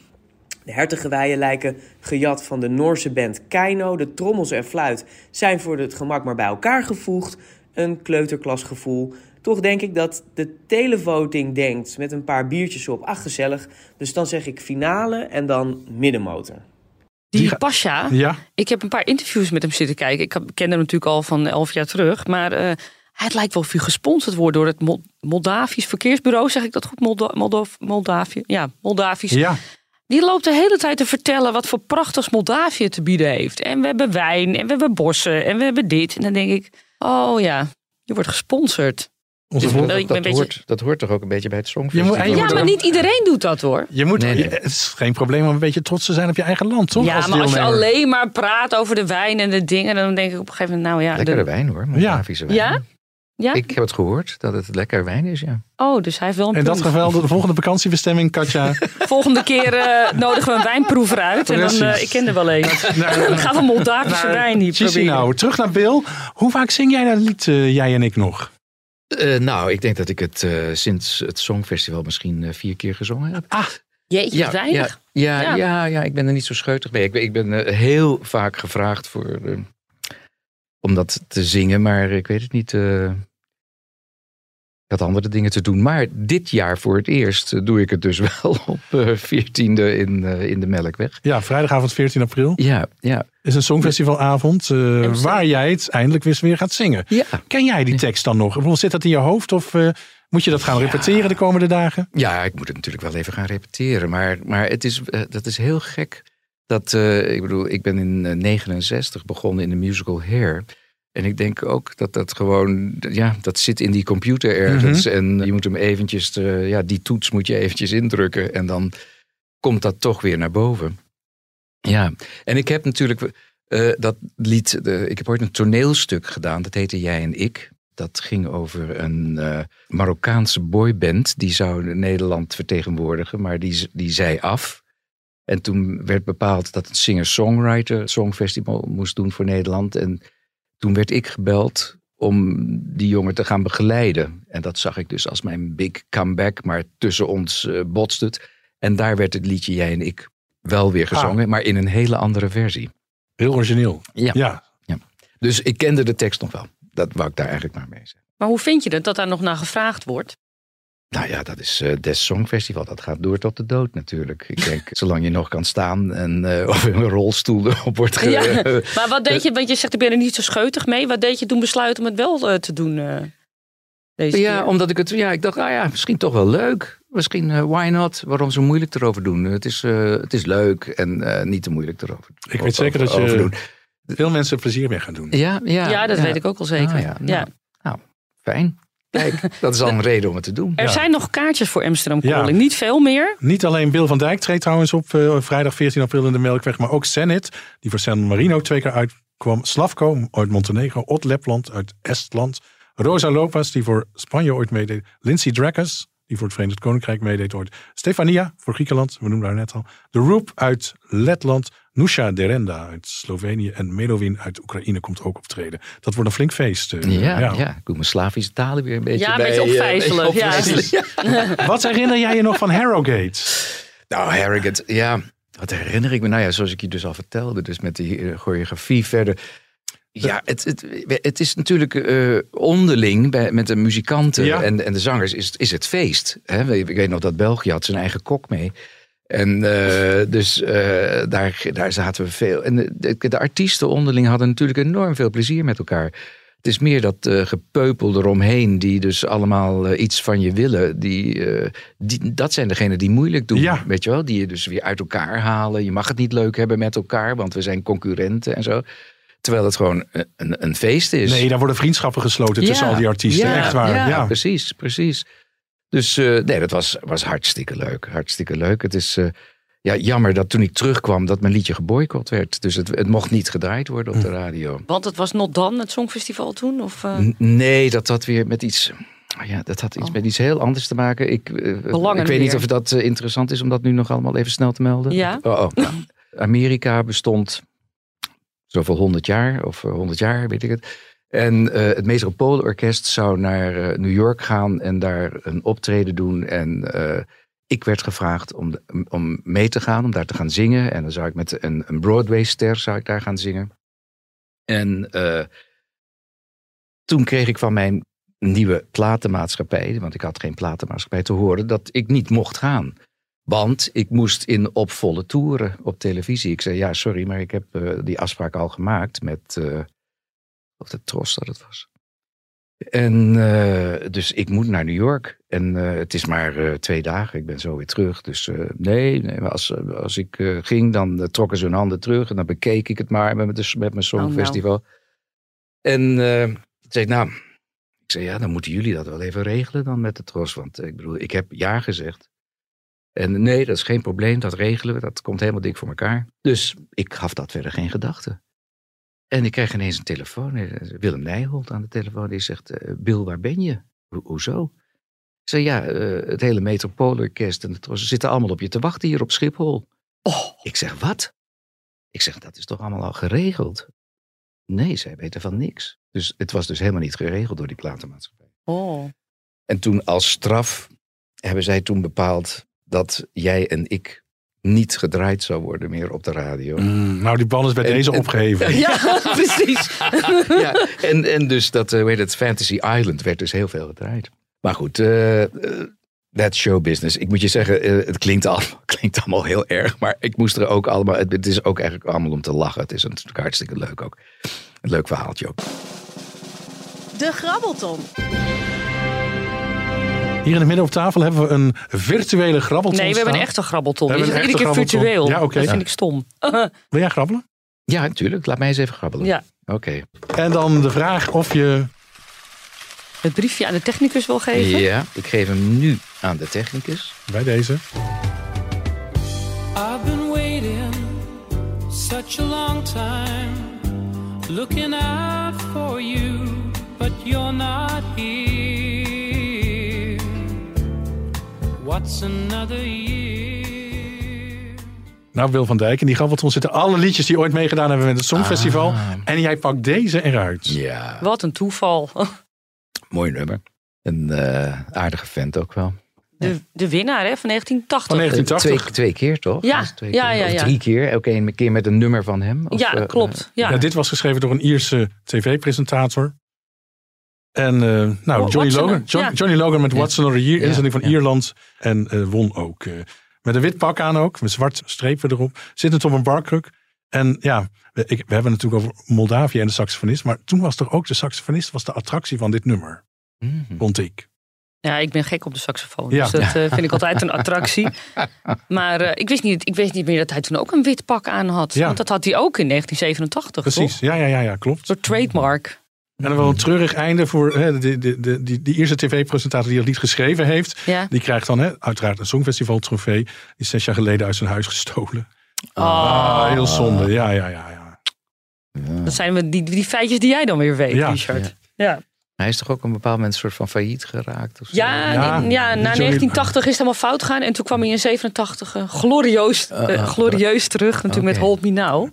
De hertengeweien lijken gejat van de Noorse band Keino. De trommels en fluit zijn voor het gemak maar bij elkaar gevoegd. Een kleuterklasgevoel. Toch denk ik dat de televoting denkt met een paar biertjes op. Ach, gezellig. Dus dan zeg ik finale en dan middenmotor. Die Pasha, Ja. ik heb een paar interviews met hem zitten kijken. Ik ken hem natuurlijk al van elf jaar terug. Maar eh, het lijkt wel of hij gesponsord wordt door het Mol- Moldavisch Verkeersbureau. Zeg ik dat goed? Moldo Moldo Moldavië? Ja, Moldavisch. Ja. Die loopt de hele tijd te vertellen wat voor prachtigs Moldavië te bieden heeft. En we hebben wijn, en we hebben bossen, en we hebben dit. En dan denk ik, oh ja, je wordt gesponsord. Onze Dus dat, beetje- hoort, dat hoort toch ook een beetje bij het Je moet- Songfestival? Ja, maar niet iedereen doet dat hoor. Je moet, Nee, nee. je- het is geen probleem om een beetje trots te zijn op je eigen land, toch? Ja, maar als je alleen maar praat over de wijn en de dingen, dan denk ik op een gegeven moment, nou ja. Lekkere de- wijn hoor, Moldavische wijn. Ja? Ja? Ik heb het gehoord dat het lekker wijn is, ja. Oh, dus hij heeft wel een In dat geval, de volgende vakantiebestemming, Katja. Volgende keer eh, nodigen we een wijnproever uit. En dan, eh, ik ken er wel een. Nou, ik ga van Moldavische wijn hier proberen. nou, terug naar Bill. Hoe vaak zing jij dat lied, eh, jij en ik nog? Eh, nou, ik denk dat ik het eh, sinds het Songfestival misschien eh, vier keer gezongen heb. Ah, Jeetje, wat weinig. Ja, Ja. ja, ja, ja, ik ben er niet zo scheutig mee. Ik ben, ik ben heel vaak gevraagd voor, om dat te zingen, maar ik weet het niet. eh, ik had andere dingen te doen. Maar dit jaar voor het eerst eh, doe ik het dus wel op eh 14e in, eh, in de Melkweg. Ja, vrijdagavond 14 april. Ja, ja. Is een songfestivalavond waar jij het eindelijk weer weer gaat zingen. Ja. Ken jij die tekst dan nog? Bedoel, Zit dat in je hoofd of moet je dat gaan repeteren de komende dagen? Ja, ik moet het natuurlijk wel even gaan repeteren. Maar, maar het is, dat is heel gek. Dat, eh, ik bedoel, ik ben in eh, 69 begonnen in de musical Hair. En ik denk ook dat dat gewoon, ja, dat zit in die computer ergens. En je moet hem eventjes, eh, ja, die toets moet je eventjes indrukken. En dan komt dat toch weer naar boven. Ja, en ik heb natuurlijk eh, dat lied, ik heb ooit een toneelstuk gedaan. Dat heette Jij en Ik. Dat ging over een eh, Marokkaanse boyband. Die zou Nederland vertegenwoordigen, maar die, die zei af. En toen werd bepaald dat het singer-songwriter songfestival moest doen voor Nederland. En toen werd ik gebeld om die jongen te gaan begeleiden. En dat zag ik dus als mijn big comeback, maar tussen ons eh, botst het. En daar werd het liedje Jij en Ik wel weer gezongen, maar in een hele andere versie. Heel origineel. Ja. Ja. ja. Dus ik kende de tekst nog wel. Dat wou ik daar eigenlijk maar mee zeggen. Maar hoe vind je het dat daar nog naar gevraagd wordt? Nou ja, dat is eh Des Songfestival. Dat gaat door tot de dood natuurlijk. Ik denk, zolang je nog kan staan en eh, of in een rolstoel erop wordt ge- Ja, maar wat deed je, want je zegt ik ben er niet zo scheutig mee. Wat deed je toen besluiten om het wel eh, te doen eh, deze ja, keer? omdat ik het, ja, ik dacht, ah ja, misschien toch wel leuk. Misschien, why not? Waarom zo moeilijk erover doen? Het is, eh, het is leuk en eh, niet te moeilijk erover Ik weet zeker dat je doen. veel mensen plezier mee gaan doen. Ja, ja, Ja, dat weet ik ook al zeker. Ah, ja, nou, Ja. nou, fijn. Kijk, dat is al een reden om het te doen. Er zijn nog kaartjes voor Amsterdam Ja. Calling. Niet veel meer. Niet alleen Bill van Dijk treedt trouwens op eh, vrijdag 14 april in de Melkweg, maar ook Zenit, die voor San Marino twee keer uitkwam. Slavko uit Montenegro, Ot Lepland uit Estland. Rosa Lopez, die voor Spanje ooit meedeed. Lindsay Drakkes, die voor het Verenigd Koninkrijk meedeed ooit. Stefania voor Griekenland, we noemden haar net al. De Roop uit Letland. Nusha Derenda uit Slovenië. En Medovin uit Oekraïne komt ook optreden. Dat wordt een flink feest. eh, Ja, ja. ik doe mijn Slavische talen weer een beetje Ja, een bij. beetje eh, opvijzelen, beetje ja. Wat herinner jij je nog van Harrogate? Nou, Harrogate, ja. Wat herinner ik me? Nou ja, zoals ik je dus al vertelde. Dus met die eh, choreografie verder. Ja, het, het, het is natuurlijk eh, onderling bij, met de muzikanten Ja. en, en de zangers is, is het feest. Hè? Ik weet nog dat België had zijn eigen kok mee. En eh, dus eh, daar, daar zaten we veel. En de, de, artiesten onderling hadden natuurlijk enorm veel plezier met elkaar. Het is meer dat eh, gepeupel eromheen, die dus allemaal iets van je willen. Die, die, dat zijn degenen die moeilijk doen. Ja. Weet je wel? Die je dus weer uit elkaar halen. Je mag het niet leuk hebben met elkaar, want we zijn concurrenten en zo. Terwijl het gewoon een, een, feest is. Nee, daar worden vriendschappen gesloten tussen al die artiesten. ja, Echt waar. Ja, precies, precies. Dus eh, nee, dat was, was hartstikke leuk. Hartstikke leuk. Het is eh, ja, jammer dat toen ik terugkwam dat mijn liedje geboycott werd. Dus het, het mocht niet gedraaid worden Hm. op de radio. Want het was Not Dan, het Songfestival toen? Of, eh? Nee, dat had weer met iets Oh ja, dat had iets met iets heel anders te maken. Ik, ik weet niet of dat interessant is om dat nu nog allemaal even snel te melden. Ja. Oh, oh. Nou, Amerika bestond zoveel honderd jaar, of honderd jaar, weet ik het. En eh, het Metropoolorkest zou naar eh, New York gaan en daar een optreden doen. En eh, ik werd gevraagd om, om mee te gaan, om daar te gaan zingen. En dan zou ik met een, een Broadway-ster zou ik daar gaan zingen. En toen kreeg ik van mijn nieuwe platenmaatschappij, want ik had geen platenmaatschappij, te horen dat ik niet mocht gaan. Want ik moest in op volle toeren op televisie. Ik zei, ja, sorry, maar ik heb die afspraak al gemaakt met, of de Tros dat het was. En eh, dus ik moet naar New York. En eh, het is maar eh, twee dagen, ik ben zo weer terug. Dus nee, nee als, als ik ging, dan trokken ze hun handen terug. En dan bekeek ik het maar met, de, met mijn Songfestival. En toen zei ik, nou, ik zei, ja, dan moeten jullie dat wel even regelen dan met de Tros. Want ik bedoel, ik heb ja gezegd. En nee, dat is geen probleem, dat regelen we. Dat komt helemaal dik voor elkaar. Dus ik gaf dat verder geen gedachte. En ik kreeg ineens een telefoon. eh, Willem Nijholt aan de telefoon. Die zegt, eh, Bill, waar ben je? Ho- hoezo? Ik zei, ja, eh, het hele Metropoolorkest en de Tros zitten allemaal op je te wachten hier op Schiphol. Ik zeg, wat? Ik zeg, dat is toch allemaal al geregeld? Nee, zij weten van niks. Dus het was dus helemaal niet geregeld door die platenmaatschappij. Oh. En toen als straf hebben zij toen bepaald dat jij en ik niet gedraaid zou worden meer op de radio. Mm, nou, die bal is bij En- deze en- opgeheven. Ja, precies. ja, en, en dus dat, eh, hoe heet het, Fantasy Island werd dus heel veel gedraaid. Maar goed, eh eh, that show business. Ik moet je zeggen, eh, het klinkt, al, klinkt allemaal heel erg. Maar ik moest er ook allemaal, het, het is ook eigenlijk allemaal om te lachen. Het is natuurlijk hartstikke leuk ook. Een leuk verhaaltje ook. De Grabbelton. Hier in het midden op tafel hebben we een virtuele grabbelton Nee, we hebben een echte grabbelton. Is iedere keer virtueel. Ja, oké. Dat vind ik stom. Wil jij grabbelen? Ja, natuurlijk. Laat mij eens even grabbelen. ja. Oké. En dan de vraag of je... Het briefje aan de technicus wil geven. Ja, ik geef hem nu aan de technicus. Bij deze. I've been waiting such a long time, looking out for you, but you're not here. What's another year? Nou, Wil van Dijk. In die grabbelton zitten alle liedjes die ooit meegedaan hebben met het Songfestival. Ah. En jij pakt deze eruit. Ja, Wat een toeval. mooi nummer. Een eh, aardige vent ook wel. De, de winnaar hè, van 1980. Van 1980. Twee, twee keer toch? Ja, twee ja, keer? ja, Of ja. drie keer. Elke een keer met een nummer van hem. Of, ja, eh, klopt. Ja. Ja, dit was geschreven door een Ierse tv-presentator. En eh, nou, Oh, Johnny, Logan, Another- John- ja. Johnny Logan met Ja. What's Another Year, inzending van ja. Ierland. En eh, won ook. eh, met een wit pak aan ook, met zwart strepen erop. Zittend op een barkruk. En ja, we, ik, we hebben het natuurlijk over Moldavië en de saxofonist. Maar toen was toch ook de saxofonist was de attractie van dit nummer, Mhm. vond ik. Ja, ik ben gek op de saxofoon. Ja. Dus dat vind ik altijd een attractie. Maar eh, ik, wist niet, ik wist niet meer dat hij toen ook een wit pak aan had. Ja. Want dat had hij ook in 1987, Precies, toch? ja, ja, ja, ja, klopt. Soort trademark. En dan wel een treurig einde voor hè, de, de, de, die, die eerste tv-presentator die dat lied geschreven heeft. Ja. Die krijgt dan hè, uiteraard een Songfestival trofee. Die is zes jaar geleden uit zijn huis gestolen. Oh. Ah, heel zonde. Ja, ja, ja. ja. Dat zijn we die, die feitjes die jij dan weer weet, Ja. Richard. Ja. Hij is toch ook op een bepaald moment een soort van failliet geraakt? Of zo? Ja, Ja, ja, na die Johnny- 1980 is het helemaal fout gegaan. En toen kwam hij in 87 eh, glorieus, eh, Uh, uh, glorieus terug. Natuurlijk met. Hold Me Now.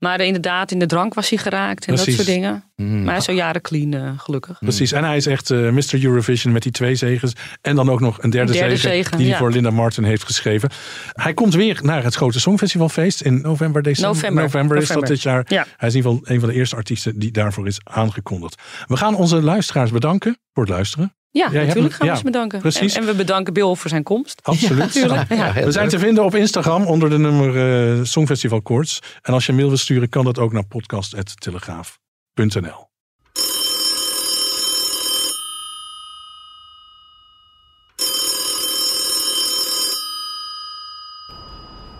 Maar inderdaad, in de drank was hij geraakt en Precies. dat soort dingen. Mm. Maar hij is zo jaren clean, eh, gelukkig. Precies. En hij is echt eh Mr. Eurovision met die twee zegens. En dan ook nog een derde, Een derde zege, zegen, die hij ja. voor Linda Martin heeft geschreven. Hij komt weer naar het grote Songfestivalfeest in november, december. November. is dat dit jaar. Ja. Hij is in ieder geval een van de eerste artiesten die daarvoor is aangekondigd. We gaan onze luisteraars bedanken voor het luisteren. Ja, Jij natuurlijk gaan we ja, ze bedanken. precies. En, en we bedanken Bill voor zijn komst. Absoluut. Ja. We zijn leuk. te vinden op Instagram onder de nummer eh, Songfestival Koorts. En als je een mail wil sturen, kan dat ook naar podcast.telegraaf.nl.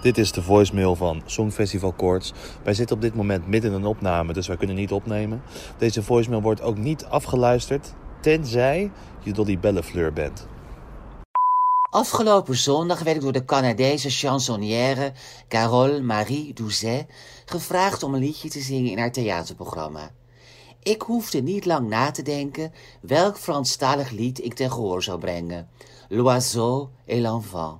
Dit is de voicemail van Songfestival Koorts. Wij zitten op dit moment midden in een opname, dus wij kunnen niet opnemen. Deze voicemail wordt ook niet afgeluisterd, tenzij je Dolly Bellefleur bent. Afgelopen zondag werd ik door de Canadese chansonnière Carole Marie Doucet gevraagd om een liedje te zingen in haar theaterprogramma. Ik hoefde niet lang na te denken welk Franstalig lied ik ten gehoor zou brengen. L'oiseau et l'enfant.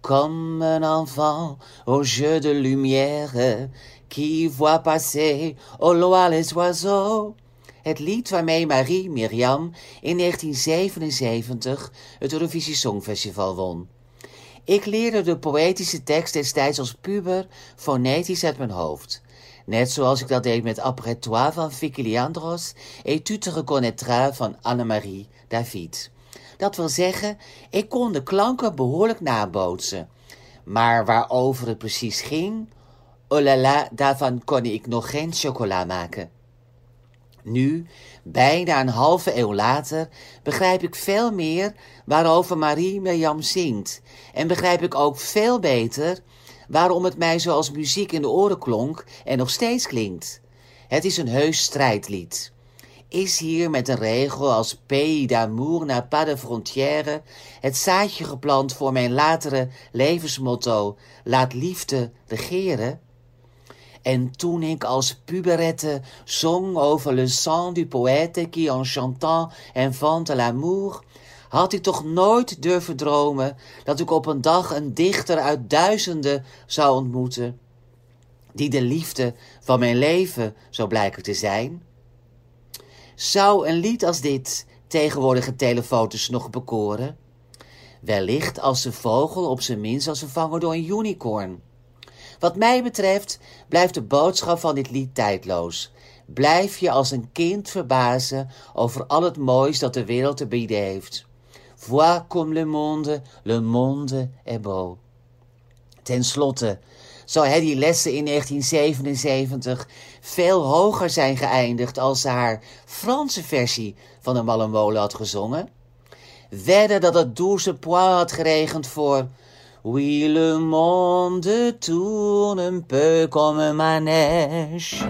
Comme un enfant au jeu de lumière qui voit passer au loin les oiseaux. Het lied waarmee Marie Miriam in 1977 het Eurovisie Songfestival won. Ik leerde de poëtische tekst destijds als puber fonetisch uit mijn hoofd. Net zoals ik dat deed met Après van Vicky Leandros et tu te reconnaîtras van Annemarie David. Dat wil zeggen, ik kon de klanken behoorlijk nabootsen. Maar waarover het precies ging, oh la, daarvan kon ik nog geen chocola maken. Nu, bijna een halve eeuw later, begrijp ik veel meer waarover Marie Mirjam zingt. En begrijp ik ook veel beter waarom het mij zoals muziek in de oren klonk en nog steeds klinkt. Het is een heus strijdlied. Is hier met een regel als Pays d'amour n'a pas de frontière het zaadje geplant voor mijn latere levensmotto Laat liefde regeren? En toen ik als puberette zong over le sang du poète qui en chantant invente l'amour, had ik toch nooit durven dromen dat ik op een dag een dichter uit duizenden zou ontmoeten, die de liefde van mijn leven zou blijken te zijn? Zou een lied als dit tegenwoordige telefoto's nog bekoren? Wellicht als de vogel op zijn minst als vervangen door een unicorn. Wat mij betreft blijft de boodschap van dit lied tijdloos. Blijf je als een kind verbazen over al het moois dat de wereld te bieden heeft. Vois comme le monde, le monde est beau. Ten slotte zou hij die lessen in 1977 veel hoger zijn geëindigd als ze haar Franse versie van de Mallemolen had gezongen. Wedden dat het douze pois had geregend voor Oui, le monde tourne un peu comme un manège.